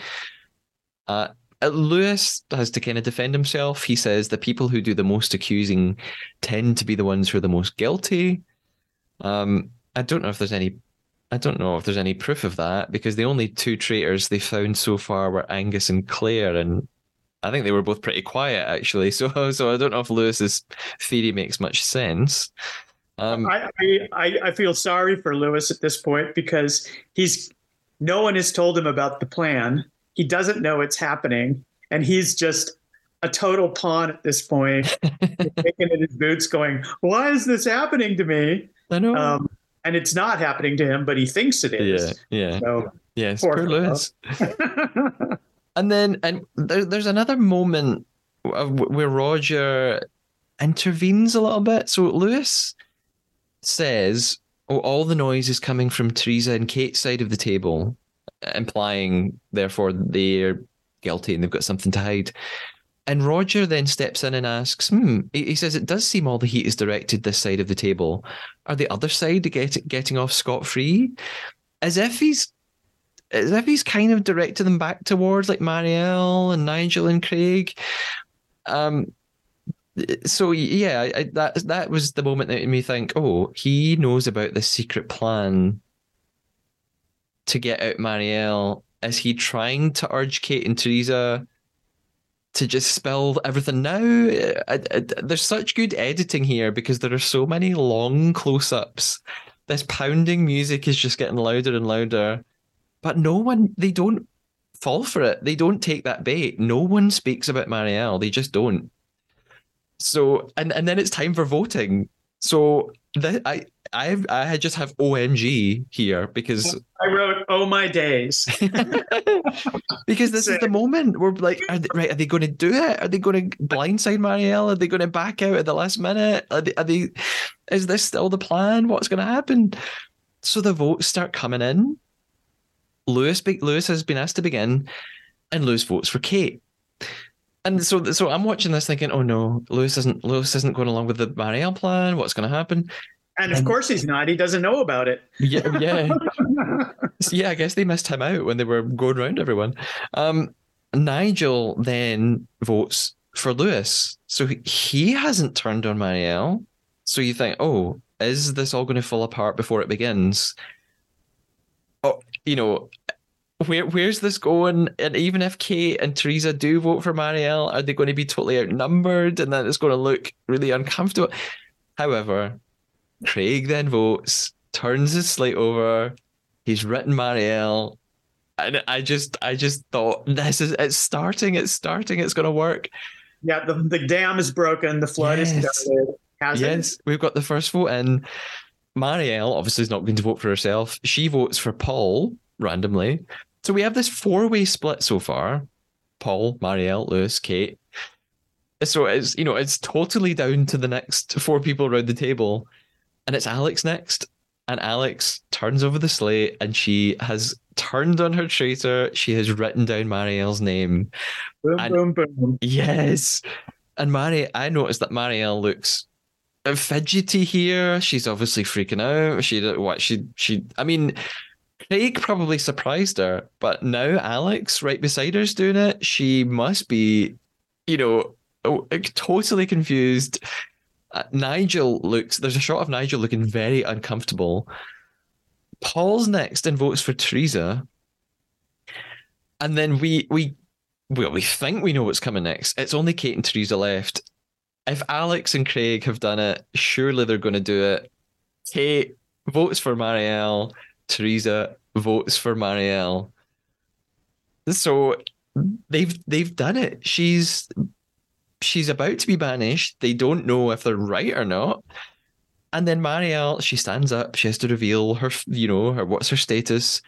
Uh, Lewis has to kind of defend himself. He says the people who do the most accusing tend to be the ones who are the most guilty. Um, I don't know if there's any. I don't know if there's any proof of that because the only two traitors they found so far were Angus and Claire, and I think they were both pretty quiet actually. So so I don't know if Lewis's theory makes much sense. Um, I, I I feel sorry for Lewis at this point because he's no one has told him about the plan. He doesn't know it's happening, and he's just a total pawn at this point, taking in his boots, going, "Why is this happening to me?" I know. Um, and it's not happening to him, but he thinks it is. yeah, yeah, So yes, poor poor. Lewis. And then, and there, there's another moment where Rodger intervenes a little bit. So Lewis says, "Oh, all the noise is coming from Teresa and Kate's side of the table," implying therefore they're guilty and they've got something to hide. And Rodger then steps in and asks, "Hmm." He, says, "It does seem all the heat is directed this side of the table. Are the other side get, getting off scot free?" As if he's as if he's kind of directed them back towards like Marielle and Nigel and Craig. Um, so yeah, I, that that was the moment that made me think, oh, he knows about this secret plan to get out Marielle. Is he trying to urge Kate and Teresa to just spill everything now? I, I, there's such good editing here because there are so many long close-ups. This pounding music is just getting louder and louder but no one they don't fall for it they don't take that bait no one speaks about marielle they just don't so and and then it's time for voting. So the, i i i just have omg here because I wrote, "Oh my days." because this is the moment we're like are they, right are they going to do it? Are they going to blindside marielle? Are they going to back out at the last minute? Are they, are they is this still the plan? What's going to happen? So the votes start coming in. Lewis be- Lewis has been asked to begin, and Lewis votes for Kate. And so, so I'm watching this thinking, oh no, Lewis isn't Lewis isn't going along with the Marielle plan. What's going to happen? And of course he's not. He doesn't know about it. Yeah, yeah, yeah. I guess they missed him out when they were going around everyone. Um, Nigel then votes for Lewis, so he, he hasn't turned on Marielle. So you think, oh, is this all going to fall apart before it begins? Oh, you know, where where's this going? And even if Kate and Teresa do vote for Marielle, are they going to be totally outnumbered? And then it's going to look really uncomfortable. However, Craig then votes, turns his slate over. He's written Marielle. And I just I just thought this is it's starting, it's starting, it's gonna work. Yeah, the, the dam is broken. The flood Yes. is started. Has it? Yes, we've got the first vote in. Marielle obviously is not going to vote for herself. She votes for Paul randomly. So we have this four-way split so far. Paul, Marielle, Lewis, Kate. So it's you know it's totally down to the next four people around the table, and it's Alex next. And Alex turns over the slate, and she has turned on her traitor. She has written down Marielle's name. Boom, And- boom, boom. Yes. And Mari, I noticed that Marielle looks fidgety here. She's obviously freaking out. She what she she. I mean, Craig probably surprised her, but now Alex right beside her, is doing it. She must be, you know, oh, totally confused. Uh, Nigel looks. There's a shot of Nigel looking very uncomfortable. Paul's next and votes for Teresa. And then we we well, we think we know what's coming next. It's only Kate and Teresa left. If Alex and Craig have done it, surely they're going to do it. Kate votes for Marielle. Teresa votes for Marielle. So they've they've done it. She's she's about to be banished. They don't know if they're right or not. And then Marielle, she stands up. She has to reveal her, you know, her what's her status.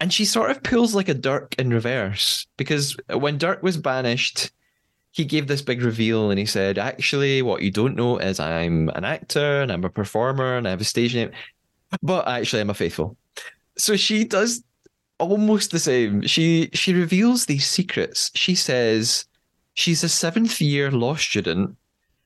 And she sort of pulls like a Dirk in reverse because when Dirk was banished, he gave this big reveal and he said, Actually, what you don't know is I'm an actor and I'm a performer and I have a stage name, but actually, I'm a faithful. So she does almost the same. She she reveals these secrets. She says she's a seventh year law student.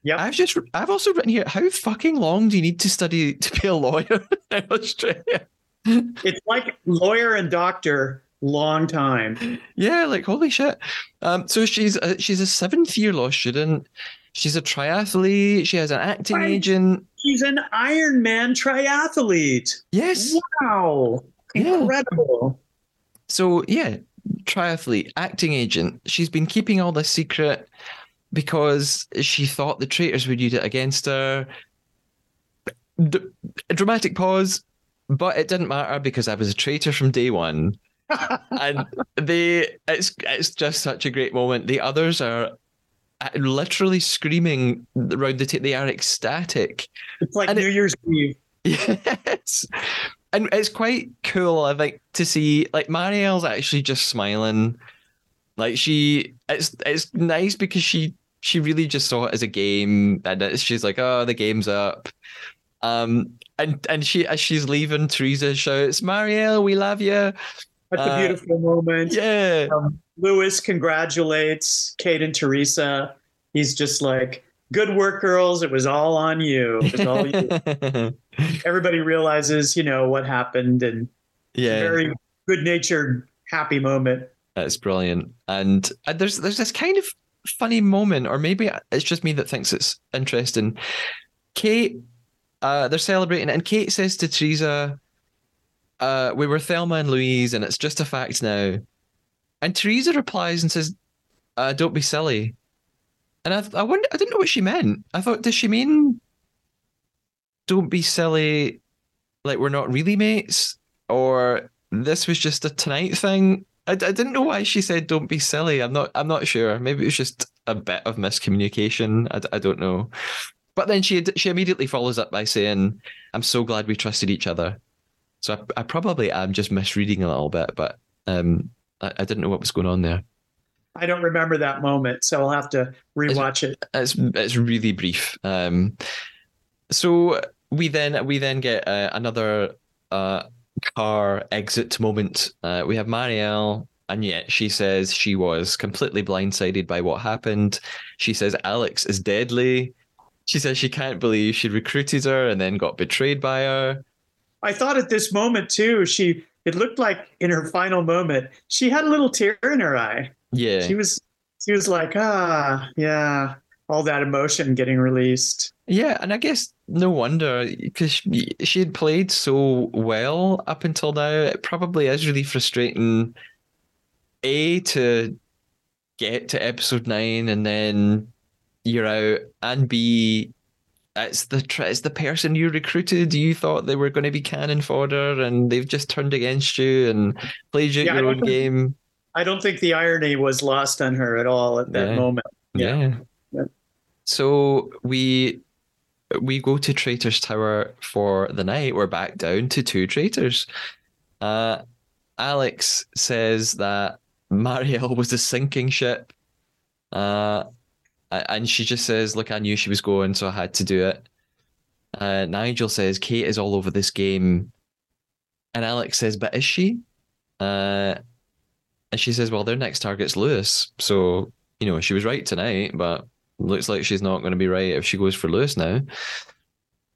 Yep. I've just I've also written here, how fucking long do you need to study to be a lawyer in Australia? It's like lawyer and doctor, long time. Yeah, like holy shit. Um, so she's a, she's a seventh year law student. She's a triathlete. She has an acting Right. agent. She's an Ironman triathlete. Yes. Wow. Yeah. Incredible. So yeah, triathlete, acting agent. She's been keeping all this secret because she thought the traitors would use it against her. D- dramatic pause, but it didn't matter because I was a traitor from day one. and they, it's it's just such a great moment. The others are uh, literally screaming around the table. They are ecstatic. It's like And it- New Year's Eve. Yes. And it's quite cool, I think, to see like Marielle's actually just smiling. Like she it's it's nice because she she really just saw it as a game and it's, she's like, Oh, the game's up. Um and and she as she's leaving, Teresa shouts, Marielle, we love you. That's a Uh, beautiful moment. Yeah. Um, Lewis congratulates Kate and Teresa. He's just like, "Good work, girls. It was all on you. It was all you." Everybody realizes, you know, what happened, and yeah. very good-natured, happy moment. That's brilliant. And, and there's there's this kind of funny moment, or maybe it's just me that thinks it's interesting. Kate, uh, they're celebrating, and Kate says to Teresa, uh, "We were Thelma and Louise, and it's just a fact now." And Teresa replies and says, uh, "Don't be silly." And I, I wonder, I didn't know what she meant. I thought, does she mean, "Don't be silly," like we're not really mates, or this was just a tonight thing? I, I didn't know why she said "don't be silly." I'm not. I'm not sure. Maybe it was just a bit of miscommunication. I, I don't know. But then she she immediately follows up by saying, "I'm so glad we trusted each other." So I, I probably am just misreading a little bit, but um, I, I didn't know what was going on there. I don't remember that moment, so I'll have to rewatch it. It's it's really brief. Um, so we then we then get uh, another uh, car exit moment. Uh, we have Marielle, and yet she says she was completely blindsided by what happened. She says Alex is deadly. She says she can't believe she recruited her and then got betrayed by her. I thought at this moment too, she it looked like in her final moment, she had a little tear in her eye. Yeah, She was she was like, ah, yeah, all that emotion getting released. Yeah, and I guess no wonder because she, had played so well up until now. It probably is really frustrating. A to get to episode nine and then you're out, and B, it's the it's the person you recruited. You thought they were going to be cannon fodder, and they've just turned against you and played you Yeah, your own think- game. I don't think the irony was lost on her at all at that Yeah. moment. Yeah. Yeah. So we we go to Traitor's Tower for the night. We're back down to two traitors. Uh, Alex says that Marielle was a sinking ship. Uh, and she just says, "Look, I knew she was going, so I had to do it." Uh, Nigel says, "Kate is all over this game," and Alex says, "But is she?" Uh, and she says, "Well, their next target's Lewis, so you know she was right tonight, but looks like she's not going to be right if she goes for Lewis now."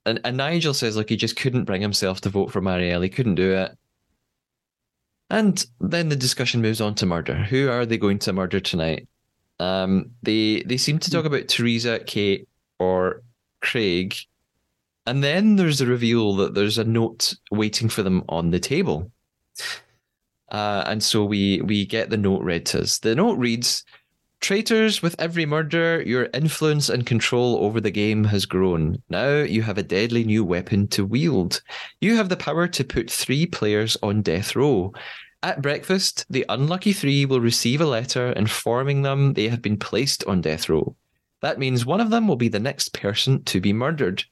And and Nigel says, like, he just couldn't bring himself to vote for Marielle. He couldn't do it." And then the discussion moves on to murder. Who are they going to murder tonight? Um, they they seem to talk about Teresa, Kate, or Craig, and then there's a reveal that there's a note waiting for them on the table. Uh, and so we we get the note read to us. The note reads, "Traitors, with every murder, your influence and control over the game has grown. Now you have a deadly new weapon to wield. You have the power to put three players on death row." At breakfast, the unlucky three will receive a letter informing them they have been placed on death row. That means one of them will be the next person to be murdered.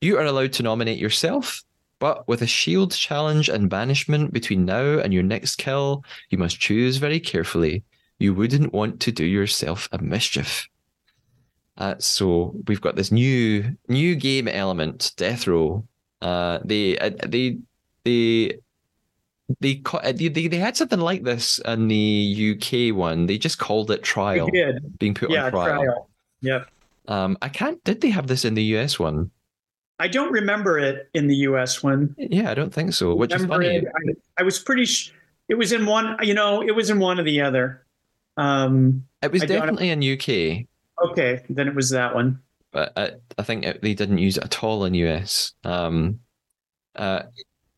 You are allowed to nominate yourself, but with a shield challenge and banishment between now and your next kill, you must choose very carefully. You wouldn't want to do yourself a mischief. Uh, so we've got this new new game element, death row. Uh, they uh, they they they, uh, they they they had something like this in the UK one. They just called it trial, being put Yeah, on trial. trial. Yep. Um, I can't. Did they have this in the US one? I don't remember it in the US one. Yeah, I don't think so. Which is funny. it, I, I was pretty sh- it was in one, you know, it was in one or the other. Um, It was I definitely in UK, okay, then it was that one. but I, I think it, they didn't use it at all in US. Um, uh,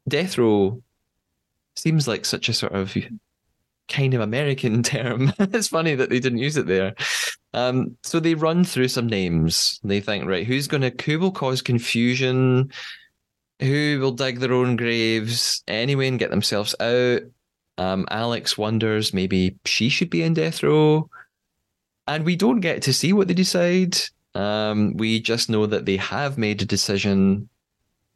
Death Row seems like such a sort of kind of American term. it's funny that they didn't use it there. Um, so they run through some names. They think, right, who's going to, who will cause confusion? Who will dig their own graves anyway and get themselves out? Um, Alex wonders maybe she should be in death row. And we don't get to see what they decide. Um, we just know that they have made a decision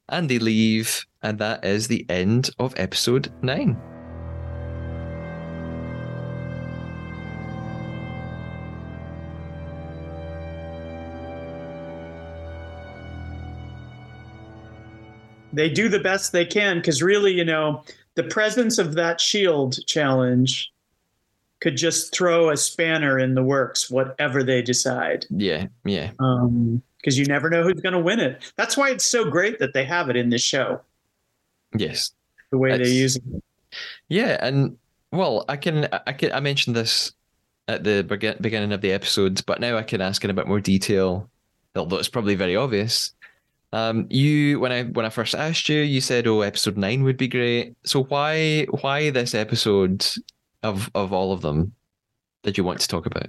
and they leave. And that is the end of episode nine. they do the best they can because really, you know, the presence of that shield challenge could just throw a spanner in the works, whatever they decide. Yeah, yeah. Because um, you never know who's going to win it. That's why it's so great that they have it in this show. Yes, the way they use it. Yeah, and well, I can, I can, I mentioned this at the beginning of the episode, but now I can ask in a bit more detail, although it's probably very obvious. Um, you when I when I first asked you, you said, "Oh, episode nine would be great." So why why this episode of of all of them that you want to talk about?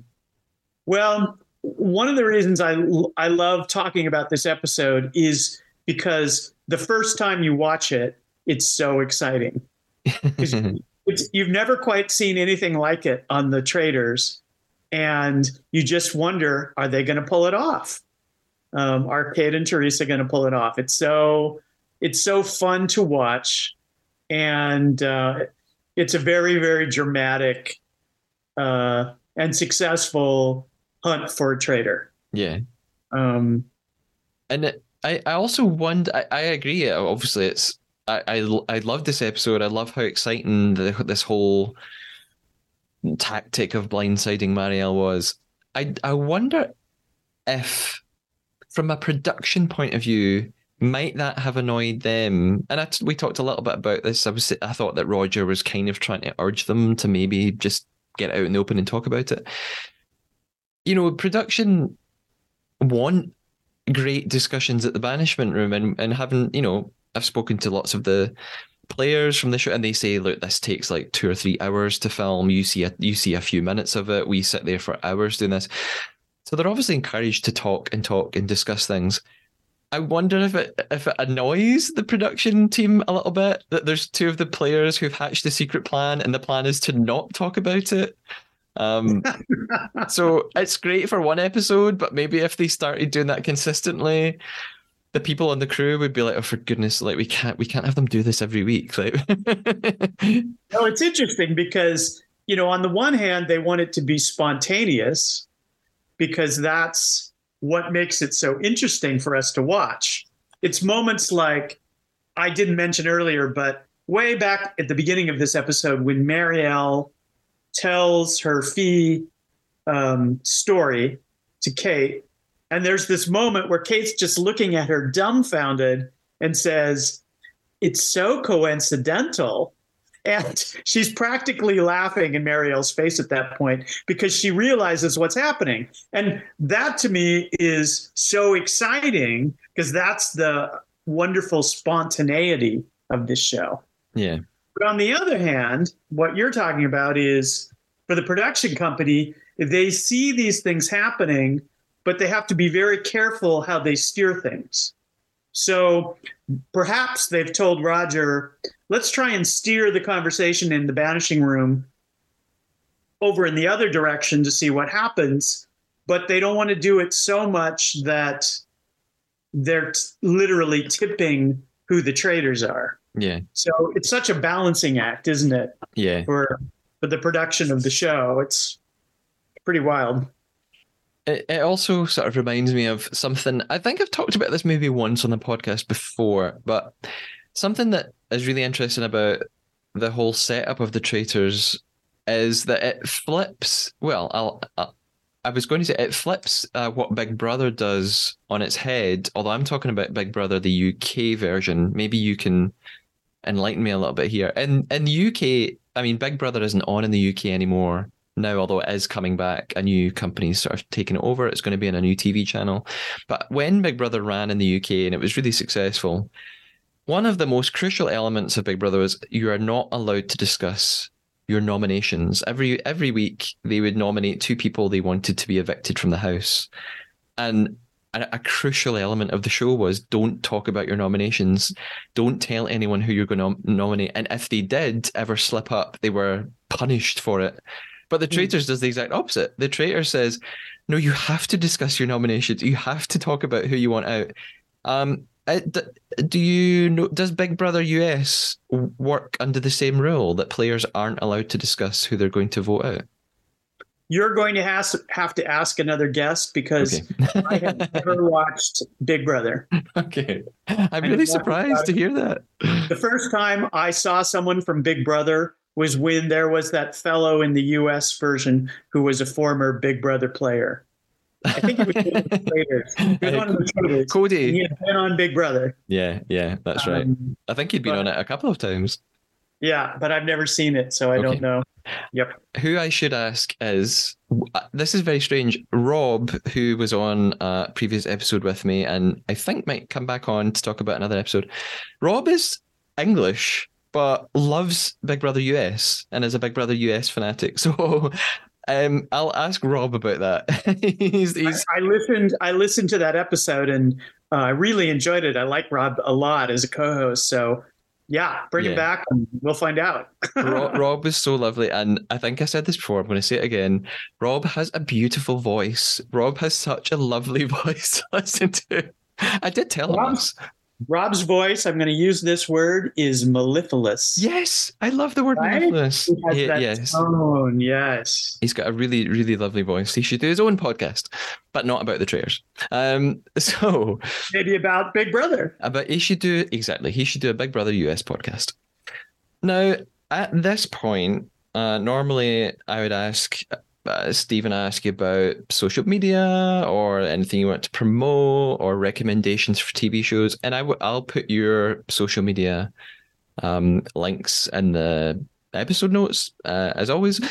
Well, one of the reasons I I love talking about this episode is because the first time you watch it, it's so exciting. you've never quite seen anything like it on the Traitors, and you just wonder, are they going to pull it off? Um, are Kate and Teresa going to pull it off? It's so it's so fun to watch, and uh, it's a very very dramatic uh, and successful hunt for a traitor. Yeah. Um, and I I also wonder. I, I agree. Obviously, it's I, I I love this episode. I love how exciting the, this whole tactic of blindsiding Marielle was. I I wonder if from a production point of view, might that have annoyed them? And we talked a little bit about this. I was I thought that Rodger was kind of trying to urge them to maybe just get out in the open and talk about it. You know, production want great discussions at the banishment room and, and having, you know, I've spoken to lots of the players from the show and they say, look, this takes like two or three hours to film. You see a you see a few minutes of it. We sit there for hours doing this. So they're obviously encouraged to talk and talk and discuss things. I wonder if it if it annoys the production team a little bit that there's two of the players who've hatched a secret plan and the plan is to not talk about it. Um, so it's great for one episode, but maybe if they started doing that consistently, the people on the crew would be like, "Oh, for goodness, like we can't we can't have them do this every week." Like, no, it's interesting because you know, on the one hand, they want it to be spontaneous, because that's what makes it so interesting for us to watch. It's moments like I didn't mention earlier, but way back at the beginning of this episode, when Marielle tells her fee um, story to Kate, and there's this moment where Kate's just looking at her dumbfounded and says, It's so coincidental and she's practically laughing in Marielle's face at that point because she realizes what's happening. And that to me is so exciting because that's the wonderful spontaneity of this show. Yeah. But on the other hand, what you're talking about is for the production company, they see these things happening, but they have to be very careful how they steer things. So perhaps they've told Rodger, let's try and steer the conversation in the banishing room over in the other direction to see what happens. But they don't want to do it so much that they're t- literally tipping who the traitors are. Yeah. So it's such a balancing act, isn't it? Yeah. For for the production of the show, it's pretty wild. It, it also sort of reminds me of something. I think I've talked about this maybe once on the podcast before, but something that is really interesting about the whole setup of the traitors is that it flips. Well, I'll, I'll I was going to say it flips uh, what Big Brother does on its head. Although I'm talking about Big Brother, the UK version. Maybe you can enlighten me a little bit here. In in the UK, I mean, Big Brother isn't on in the UK anymore now, although it is coming back. A new company's sort of taking it over. It's going to be on a new TV channel. But when Big Brother ran in the UK and it was really successful, one of the most crucial elements of Big Brother was you are not allowed to discuss your nominations. Every every week they would nominate two people they wanted to be evicted from the house. And a, a crucial element of the show was don't talk about your nominations. Don't tell anyone who you're going to nominate. And if they did ever slip up, they were punished for it. But the traitors does the exact opposite. The traitor says, "No, you have to discuss your nominations. You have to talk about who you want out." Um, Uh, do you know? Does Big Brother US work under the same rule that players aren't allowed to discuss who they're going to vote out? You're going to have, have to ask another guest because okay. I have never watched Big Brother. Okay. I'm really surprised to hear that. The first time I saw someone from Big Brother was when there was that fellow in the US version who was a former Big Brother player. I think it was one of the traitors. He was one of the traitors. Cody. He had been on Big Brother. Yeah, yeah, that's right. Um, I think he'd been but, on it a couple of times. Yeah, but I've never seen it, so I okay. don't know. Yep. Who I should ask is uh, this is very strange. Rob, who was on a previous episode with me, and I think might come back on to talk about another episode. Rob is English, but loves Big Brother US and is a Big Brother US fanatic. So um, I'll ask Rob about that. he's, he's... I, I, listened. I listened to that episode and uh, I really enjoyed it. I like Rob a lot as a co-host. So yeah, bring yeah. him back and we'll find out. Rob, Rob is so lovely, and I think I said this before. I'm going to say it again. Rob has a beautiful voice. Rob has such a lovely voice to listen to. I did tell him this. Rob's voice, I'm going to use this word, is mellifluous. Yes, I love the word right? mellifluous. Yes. Tone, yes. He's got a really, really lovely voice. He should do his own podcast, but not about the traitors. Um, so maybe about Big Brother. But he should do exactly. He should do a Big Brother US podcast. Now, at this point, uh, normally I would ask uh, Steven ask you about social media or anything you want to promote or recommendations for TV shows, and i w- I'll put your social media um, links in the episode notes uh, as always.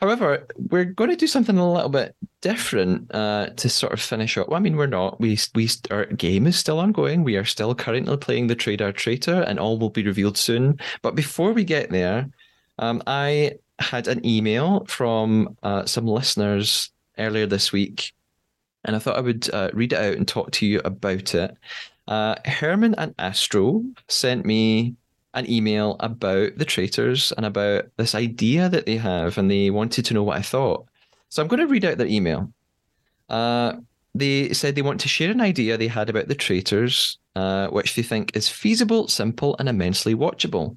However, we're going to do something a little bit different uh, to sort of finish up. Well, I mean, we're not. We we our game is still ongoing. We are still currently playing the Traidar Traitor, and all will be revealed soon. But before we get there, um, I had an email from uh, some listeners earlier this week, and I thought I would uh, read it out and talk to you about it. Uh, Herman and Astro sent me an email about the traitors and about this idea that they have, and they wanted to know what I thought. So I'm going to read out their email. Uh, they said they want to share an idea they had about the traitors, uh, which they think is feasible, simple, and immensely watchable.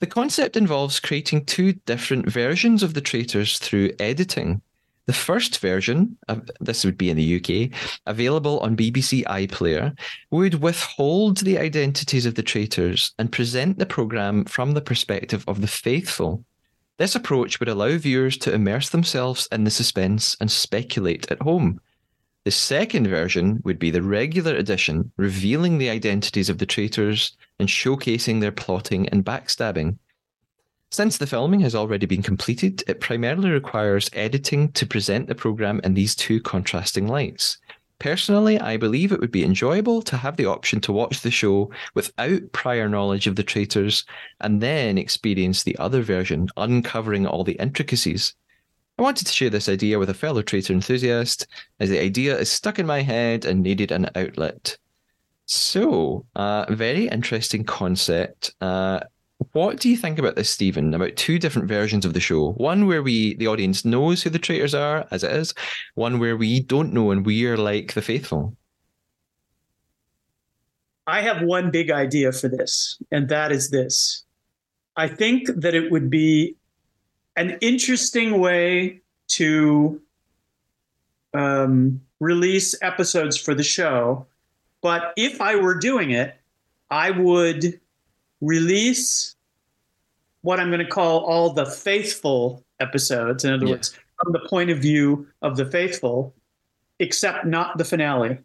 The concept involves creating two different versions of the traitors through editing. The first version, this would be in the UK, available on BBC iPlayer, would withhold the identities of the traitors and present the programme from the perspective of the faithful. This approach would allow viewers to immerse themselves in the suspense and speculate at home. The second version would be the regular edition, revealing the identities of the traitors and showcasing their plotting and backstabbing. Since the filming has already been completed, it primarily requires editing to present the programme in these two contrasting lights. Personally, I believe it would be enjoyable to have the option to watch the show without prior knowledge of the traitors and then experience the other version, uncovering all the intricacies. I wanted to share this idea with a fellow traitor enthusiast, as the idea is stuck in my head and needed an outlet. So, uh, very interesting concept. Uh, what do you think about this, Steven? About two different versions of the show. One where we, the audience, knows who the traitors are, as it is. One where we don't know and we are like the faithful. I have one big idea for this, and that is this. I think that it would be an interesting way to um, release episodes for the show. But if I were doing it, I would release what I'm going to call all the faithful episodes. In other yeah. words, from the point of view of the faithful, except not the finale.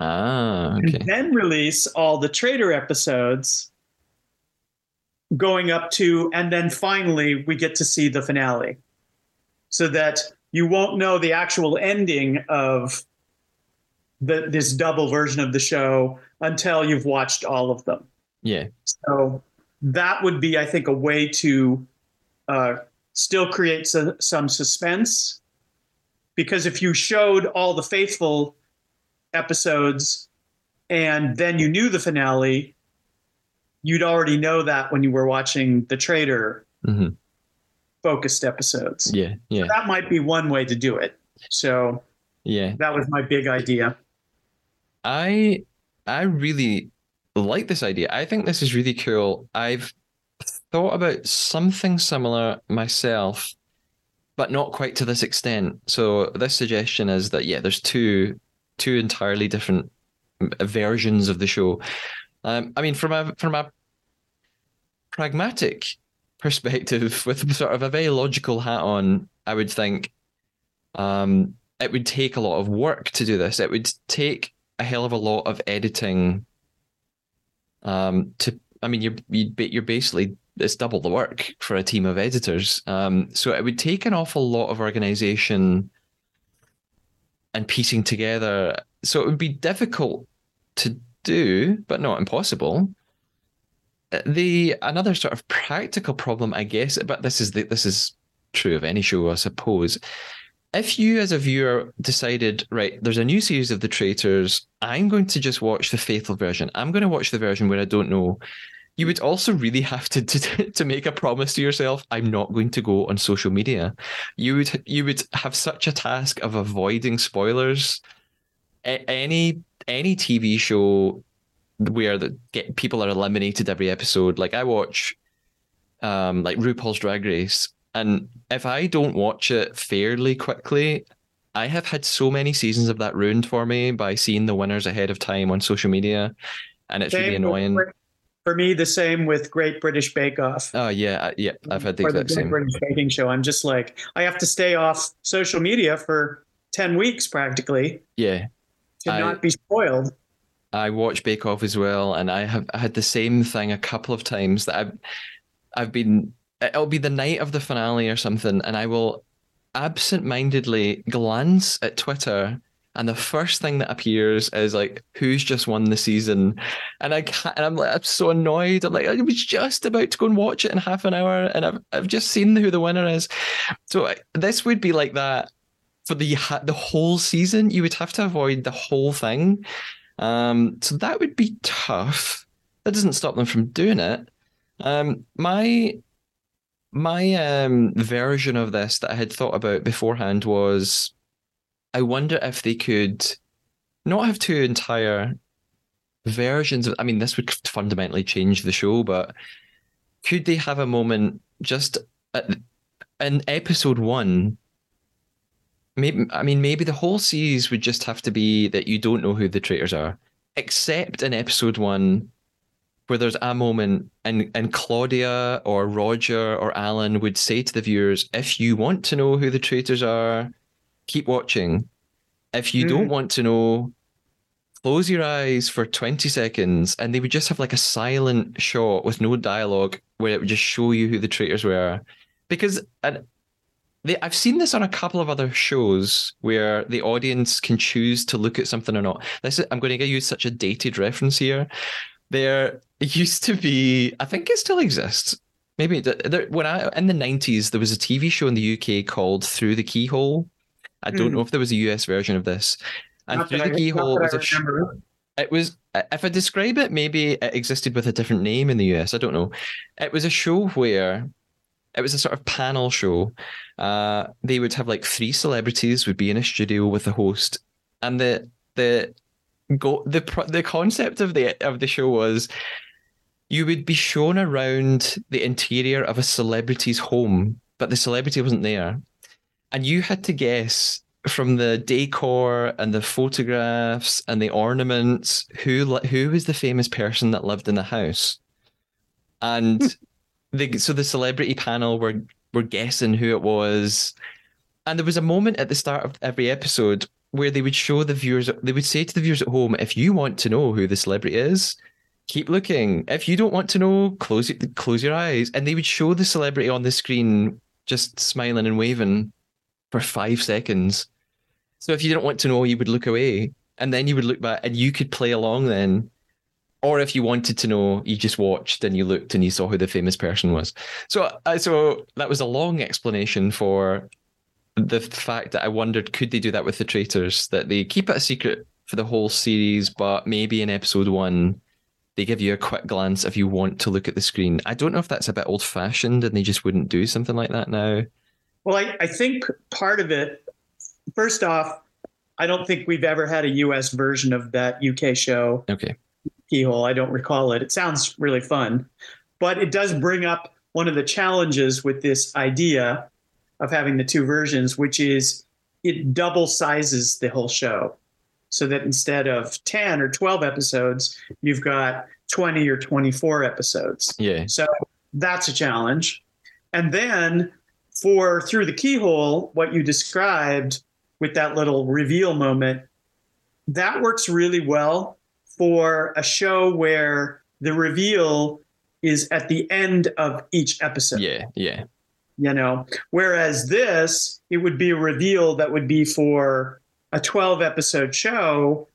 Ah, okay. And then release all the traitor episodes going up to, and then finally we get to see the finale. So that you won't know the actual ending of the, this double version of the show until you've watched all of them. Yeah. So that would be, I think, a way to uh, still create a, some suspense because if you showed all the faithful episodes and then you knew the finale, you'd already know that when you were watching the traitor hmm focused episodes. Yeah, yeah, That might be one way to do it. So yeah. that was my big idea. I I really like this idea. I think this is really cool. I've thought about something similar myself, but not quite to this extent. So this suggestion is that yeah, there's two two entirely different versions of the show. Um, I mean, from a from a pragmatic perspective, with sort of a very logical hat on, I would think um, it would take a lot of work to do this. It would take a hell of a lot of editing. Um, to I mean, you're you're basically it's double the work for a team of editors. Um, so it would take an awful lot of organization and piecing together. So it would be difficult to do, but not impossible. Uh, The another sort of practical problem, I guess, but this is the, this is true of any show, I suppose. If you, as a viewer, decided, right, there's a new series of The Traitors, I'm going to just watch the faithful version. I'm going to watch the version where I don't know. You would also really have to, to to make a promise to yourself. I'm not going to go on social media. You would you would have such a task of avoiding spoilers. A- any any TV show where the get people are eliminated every episode. Like I watch, um, like RuPaul's Drag Race, and if I don't watch it fairly quickly, I have had so many seasons of that ruined for me by seeing the winners ahead of time on social media, and it's really Same with annoying. For me, the same with Great British Bake Off. Oh yeah, yeah, I've had the or exact Great same. British Baking Show. I'm just like, I have to stay off social media for 10 weeks practically Yeah, to I- not be spoiled. I watch Bake Off as well, and I have I had the same thing a couple of times that I've I've been it'll be the night of the finale or something, and I will absent-mindedly glance at Twitter, and the first thing that appears is like who's just won the season, and I can't, and I'm like I'm so annoyed. I'm like I was just about to go and watch it in half an hour, and I've I've just seen who the winner is. So I- this would be like that for the the whole season. You would have to avoid the whole thing. Um, so that would be tough. That doesn't stop them from doing it. Um, my my um version of this that I had thought about beforehand was I wonder if they could not have two entire versions of I mean this would fundamentally change the show, but could they have a moment just at, in episode one Maybe I mean maybe the whole series would just have to be that you don't know who the traitors are, except in episode one, where there's a moment and and Claudia or Rodger or Alan would say to the viewers, if you want to know who the traitors are, keep watching. If you don't hmm. want to know, close your eyes for 20 seconds and they would just have like a silent shot with no dialogue where it would just show you who the traitors were. Because and they, I've seen this on a couple of other shows where the audience can choose to look at something or not. This is, I'm going to use such a dated reference here. There used to be, I think it still exists. Maybe there, when I in the 90s there was a TV show in the UK called Through the Keyhole. I don't Hmm. know if there was a US version of this. And Not Through the I- Keyhole was a sh- remember. it was if I describe it, maybe it existed with a different name in the US. I don't know. It was a show where it was a sort of panel show. Uh, they would have like three celebrities would be in a studio with the host, and the the go the the concept of the of the show was you would be shown around the interior of a celebrity's home, but the celebrity wasn't there, and you had to guess from the decor and the photographs and the ornaments who who was the famous person that lived in the house and the so the celebrity panel were were guessing who it was. And there was a moment at the start of every episode where they would show the viewers they would say to the viewers at home if you want to know who the celebrity is keep looking. If you don't want to know close your, close your eyes. And they would show the celebrity on the screen just smiling and waving for 5 seconds. So if you didn't want to know, you would look away, and then you would look back, and you could play along then. Or if you wanted to know, you just watched and you looked and you saw who the famous person was. So, uh, so that was a long explanation for the fact that I wondered could they do that with the traitors that they keep it a secret for the whole series, but maybe in episode one they give you a quick glance if you want to look at the screen. I don't know if that's a bit old fashioned and they just wouldn't do something like that now. Well, I, I think part of it, first off, I don't think we've ever had a US version of that UK show. Okay. Keyhole. I don't recall it. It sounds really fun, but it does bring up one of the challenges with this idea of having the two versions, which is it double sizes the whole show. So that instead of 10 or 12 episodes, you've got 20 or 24 episodes. Yeah. So that's a challenge. And then for Through the Keyhole, what you described with that little reveal moment, that works really well for a show where the reveal is at the end of each episode. Yeah, yeah. You know, whereas this, it would be a reveal that would be for a 12 episode show.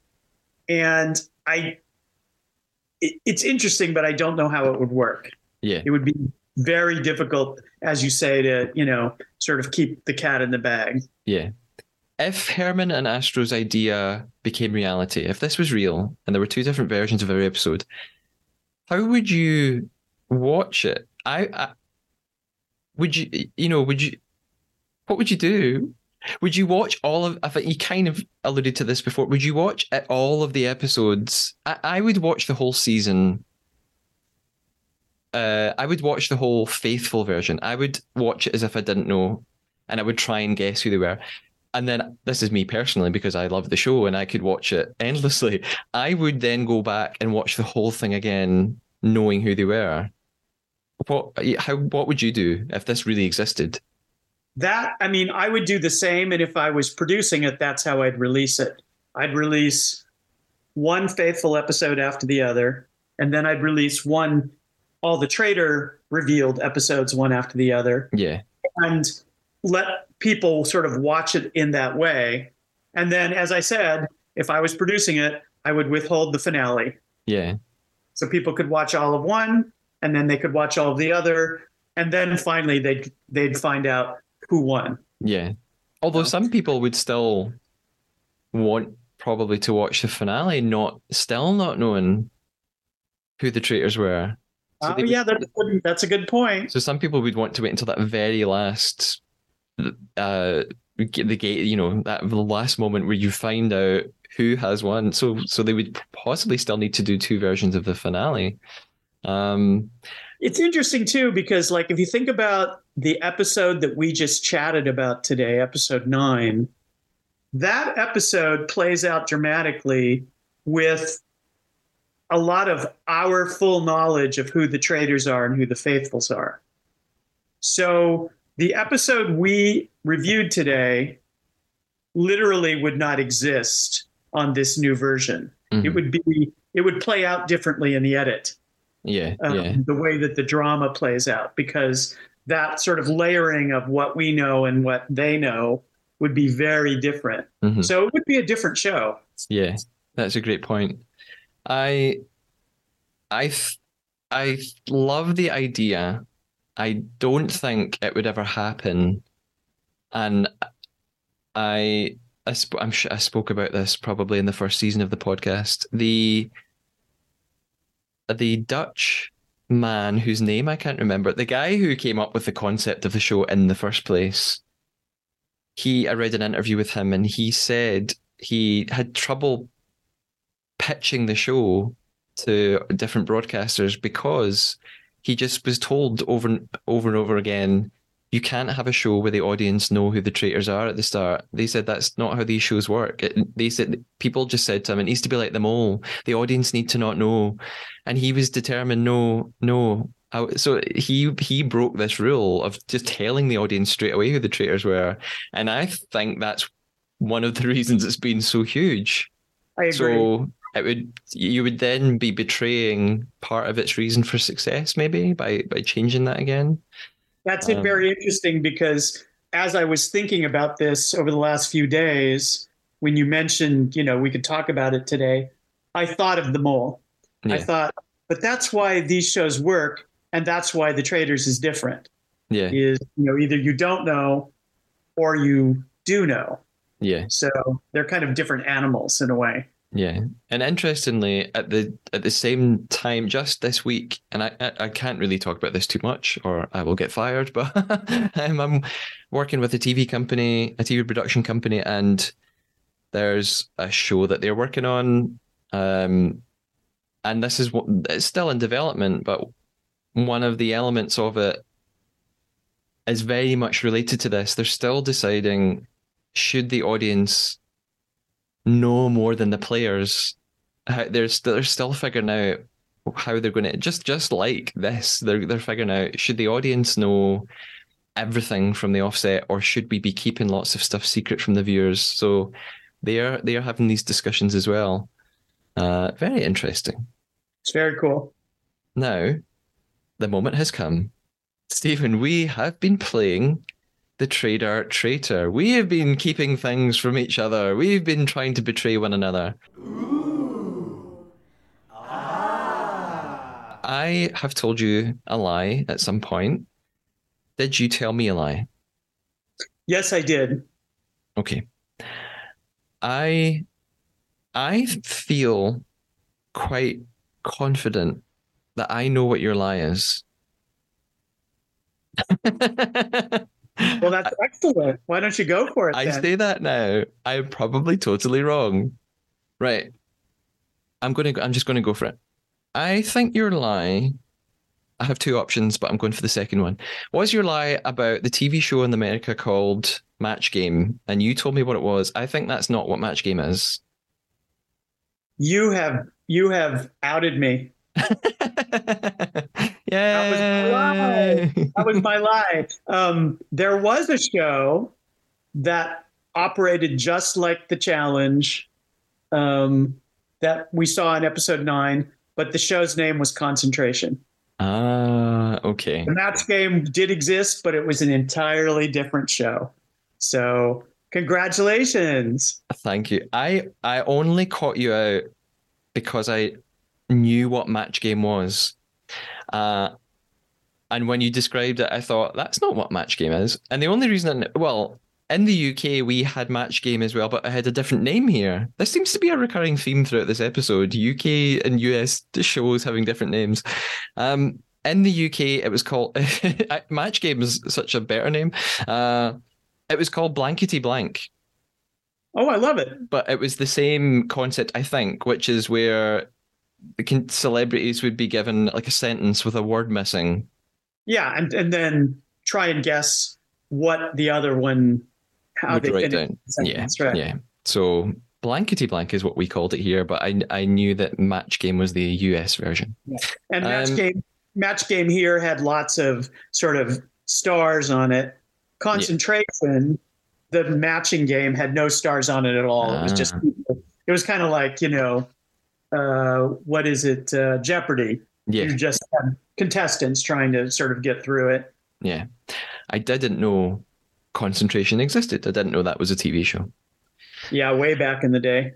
And I, it, it's interesting, but I don't know how it would work. Yeah. It would be very difficult, as you say, to, you know, sort of keep the cat in the bag. Yeah. If Herman and Astro's idea became reality, if this was real and there were two different versions of every episode, how would you watch it? I, I would you, you know, would you, what would you do? Would you watch all of? I think you kind of alluded to this before. Would you watch all of the episodes? I, I would watch the whole season. Uh, I would watch the whole faithful version. I would watch it as if I didn't know, and I would try and guess who they were. And then this is me personally because I love the show and I could watch it endlessly. I would then go back and watch the whole thing again, knowing who they were. What? How? What would you do if this really existed? That, I mean, I would do the same. And if I was producing it, that's how I'd release it. I'd release one faithful episode after the other, and then I'd release one, all the traitor revealed episodes one after the other. Yeah. And let people sort of watch it in that way. And then, as I said, if I was producing it, I would withhold the finale. Yeah. So people could watch all of one, and then they could watch all of the other, and then finally they'd they'd find out who won. Yeah. Although some people would still want probably to watch the finale, not still not knowing who the traitors were. So oh yeah, that's, that's a good point. So some people would want to wait until that very last, uh, the gate, you know, that the last moment where you find out who has won. So so they would possibly still need to do two versions of the finale. Um, it's interesting too because like if you think about the episode that we just chatted about today, episode nine, that episode plays out dramatically with a lot of our full knowledge of who the traitors are and who the faithfuls are. So the episode we reviewed today literally would not exist on this new version. Mm-hmm. It would be it would play out differently in the edit. Yeah, um, yeah. The way that the drama plays out because that sort of layering of what we know and what they know would be very different. Mm-hmm. So it would be a different show. Yeah, that's a great point. I, I, I love the idea. I don't think it would ever happen, and I, I sp- I'm sure I spoke about this probably in the first season of the podcast. The, the Dutch man whose name I can't remember, the guy who came up with the concept of the show in the first place, he I read an interview with him and he said he had trouble pitching the show to different broadcasters because he just was told over and over and over again you can't have a show where the audience know who the traitors are at the start. They said that's not how these shows work. It, they said people just said to him, it needs to be like the mole. The audience need to not know, and he was determined. No, no. So he he broke this rule of just telling the audience straight away who the traitors were, and I think that's one of the reasons it's been so huge. I agree. So it would you would then be betraying part of its reason for success, maybe by by changing that again. That's um, very interesting because as I was thinking about this over the last few days, when you mentioned, you know, we could talk about it today, I thought of the mole. I thought, but that's why these shows work, and that's why the Traitors is different. Yeah. Is you know either you don't know, or you do know. Yeah. So they're kind of different animals in a way. Yeah, and interestingly, at the at the same time, just this week, and I I, I can't really talk about this too much, or I will get fired. But um, I'm working with a TV company, a TV production company, and there's a show that they're working on, um, and this is what it's still in development, but one of the elements of it is very much related to this. They're still deciding should the audience know more than the players. How, they're still they're still figuring out how they're going to just just like this. They're they're figuring out should the audience know everything from the offset, or should we be keeping lots of stuff secret from the viewers? So they are they are having these discussions as well. Uh, very interesting. It's very cool. Now, the moment has come. Steven, we have been playing the Traidar Traitor. We have been keeping things from each other. We've been trying to betray one another. Ooh. Ah. I have told you a lie at some point. Did you tell me a lie? Yes, I did. Okay. I I feel quite confident that I know what your lie is. Well, that's excellent. Why don't you go for it? I then? say that now. I'm probably totally wrong. Right. I'm gonna go, I'm just gonna go for it. I think your lie I have two options, but I'm going for the second one. Was your lie about the TV show in America called Match Game? And you told me what it was. I think that's not what Match Game is. You have you have outed me. yeah. That was my lie. Um, there was a show that operated just like the challenge um, that we saw in episode nine, but the show's name was Concentration. Ah, okay. The match game did exist, but it was an entirely different show. So, congratulations. Thank you. I I only caught you out because I knew what match game was. Uh and when you described it, I thought that's not what match game is. And the only reason, well, in the UK we had match game as well, but I had a different name here. This seems to be a recurring theme throughout this episode. UK and US shows having different names. Um, in the UK, it was called match game is such a better name. Uh, it was called Blankety Blank Oh, I love it. but it was the same concept, I think, which is where celebrities would be given like a sentence with a word missing. Yeah, and and then try and guess what the other one how would they write down. yeah, right. yeah. So blankety blank is what we called it here, but I I knew that match game was the US version. And match Um, game match game here had lots of sort of stars on it. Concentration, the matching game had no stars on it at all. It was just Ah. it was kind of like, you know, uh, what is it? Uh, Jeopardy. Yeah, You just had contestants trying to sort of get through it. yeah. I didn't know concentration existed. I didn't know that was a TV show. Yeah, way back in the day.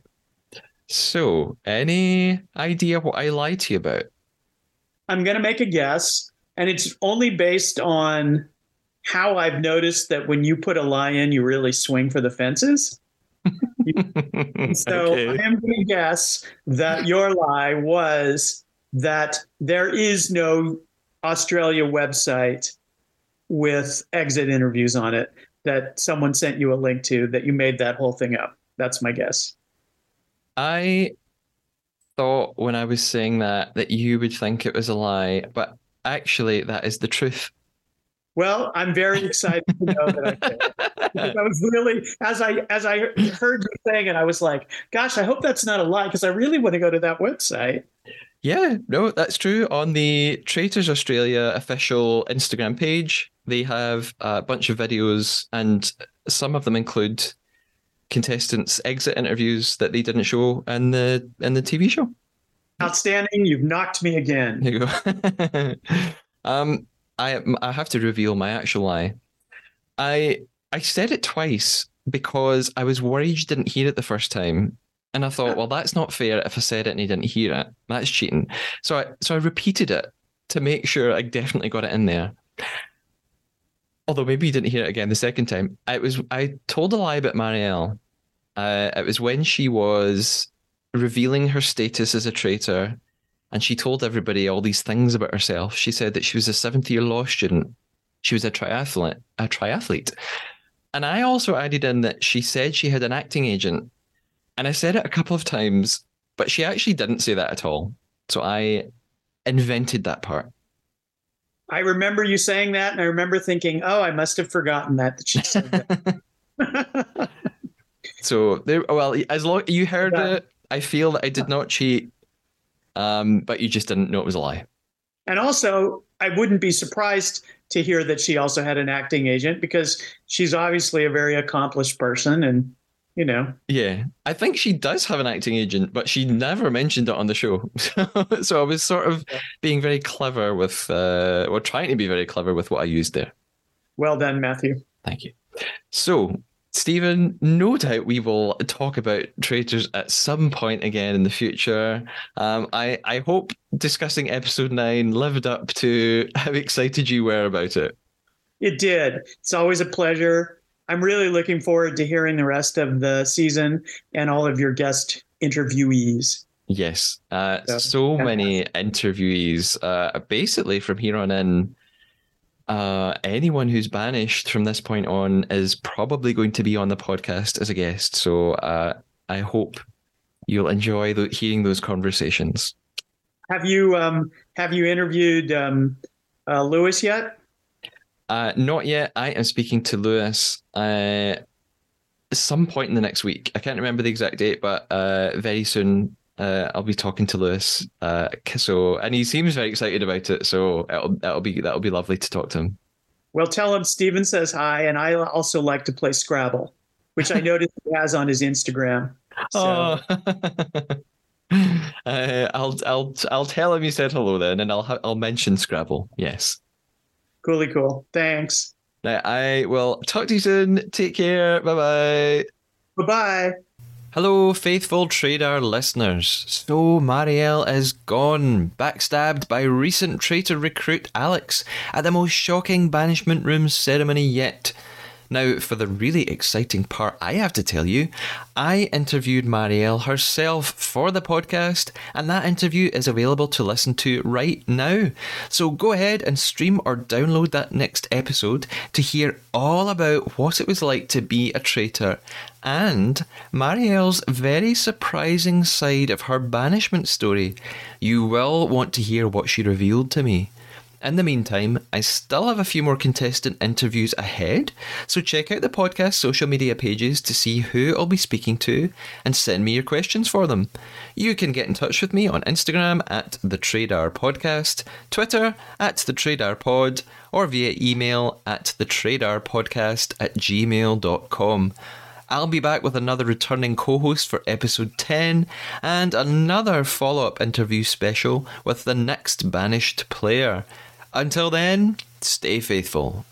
So, any idea what I lied to you about? I'm going to make a guess, and it's only based on how I've noticed that when you put a lie in, you really swing for the fences. So Okay. I am going to guess that your lie was that there is no Australia website with exit interviews on it that someone sent you a link to that you made that whole thing up. That's my guess. I thought when I was saying that that you would think it was a lie, but actually that is the truth. Well, I'm very excited to know that I did. Because I was really as I as I heard you saying it, I was like, "Gosh, I hope that's not a lie," because I really want to go to that website. Yeah, no, that's true. On the Traitors Australia official Instagram page, they have a bunch of videos, and some of them include contestants' exit interviews that they didn't show in the in the TV show. Outstanding! You've knocked me again. There you go. um, I I have to reveal my actual lie. I I said it twice because I was worried you didn't hear it the first time, And I thought, well, that's not fair if I said it and he didn't hear it. That's cheating. So I so I repeated it to make sure I definitely got it in there. Although maybe you didn't hear it again the second time. I was I told a lie about Marielle. Uh, it was when she was revealing her status as a traitor, and she told everybody all these things about herself. She said that she was a seventh year law student. She was a triathlete, a triathlete. And I also added in that she said she had an acting agent. And I said it a couple of times, but she actually didn't say that at all. So I invented that part. I remember you saying that, and I remember thinking, "Oh, I must have forgotten that that she said that." So there, well, as long you heard Yeah. it, I feel that I did not cheat, um, but you just didn't know it was a lie. and also, I wouldn't be surprised to hear that she also had an acting agent because she's obviously a very accomplished person, and you know, Yeah, I think she does have an acting agent, but she never mentioned it on the show. so I was sort of being very clever with, uh, or trying to be very clever with what I used there. well done, Matthew. Thank you. So, Steven, no doubt we will talk about traitors at some point again in the future. Um, I, I hope discussing episode nine lived up to how excited you were about it. It did. It's always a pleasure. I'm really looking forward to hearing the rest of the season and all of your guest interviewees. Yes, uh, So, so many interviewees. Uh, basically, from here on in, uh, anyone who's banished from this point on is probably going to be on the podcast as a guest. So uh, I hope you'll enjoy the, hearing those conversations. Have you um, have you interviewed um, uh, Lewis yet? Uh, not yet. I am speaking to Lewis uh, some point in the next week. I can't remember the exact date, but uh, very soon uh, I'll be talking to Lewis. Uh, so, and he seems very excited about it. So it'll that'll be that'll be lovely to talk to him. Well, tell him Steven says hi, and I also like to play Scrabble, which I noticed he has on his Instagram. So, uh, I'll I'll I'll tell him you said hello then, and I'll I'll mention Scrabble. Yes. coolly cool. Thanks. I will talk to you soon. Take care. Bye bye. Bye bye. Hello, faithful Traidar listeners. So, Marielle is gone, backstabbed by recent traitor recruit Alex at the most shocking banishment room ceremony yet. Now, for the really exciting part, I have to tell you, I interviewed Marielle herself for the podcast, and that interview is available to listen to right now. So go ahead and stream or download that next episode to hear all about what it was like to be a traitor and Marielle's very surprising side of her banishment story. You will want to hear what she revealed to me. In the meantime, I still have a few more contestant interviews ahead, so check out the podcast social media pages to see who I'll be speaking to and send me your questions for them. You can get in touch with me on Instagram at the Traidar Podcast, Twitter at the Traidar Pod, or via email at the Traidar Podcast at gmail.com. I'll be back with another returning co host for episode 10 and another follow up interview special with the next banished player. Until then, stay faithful.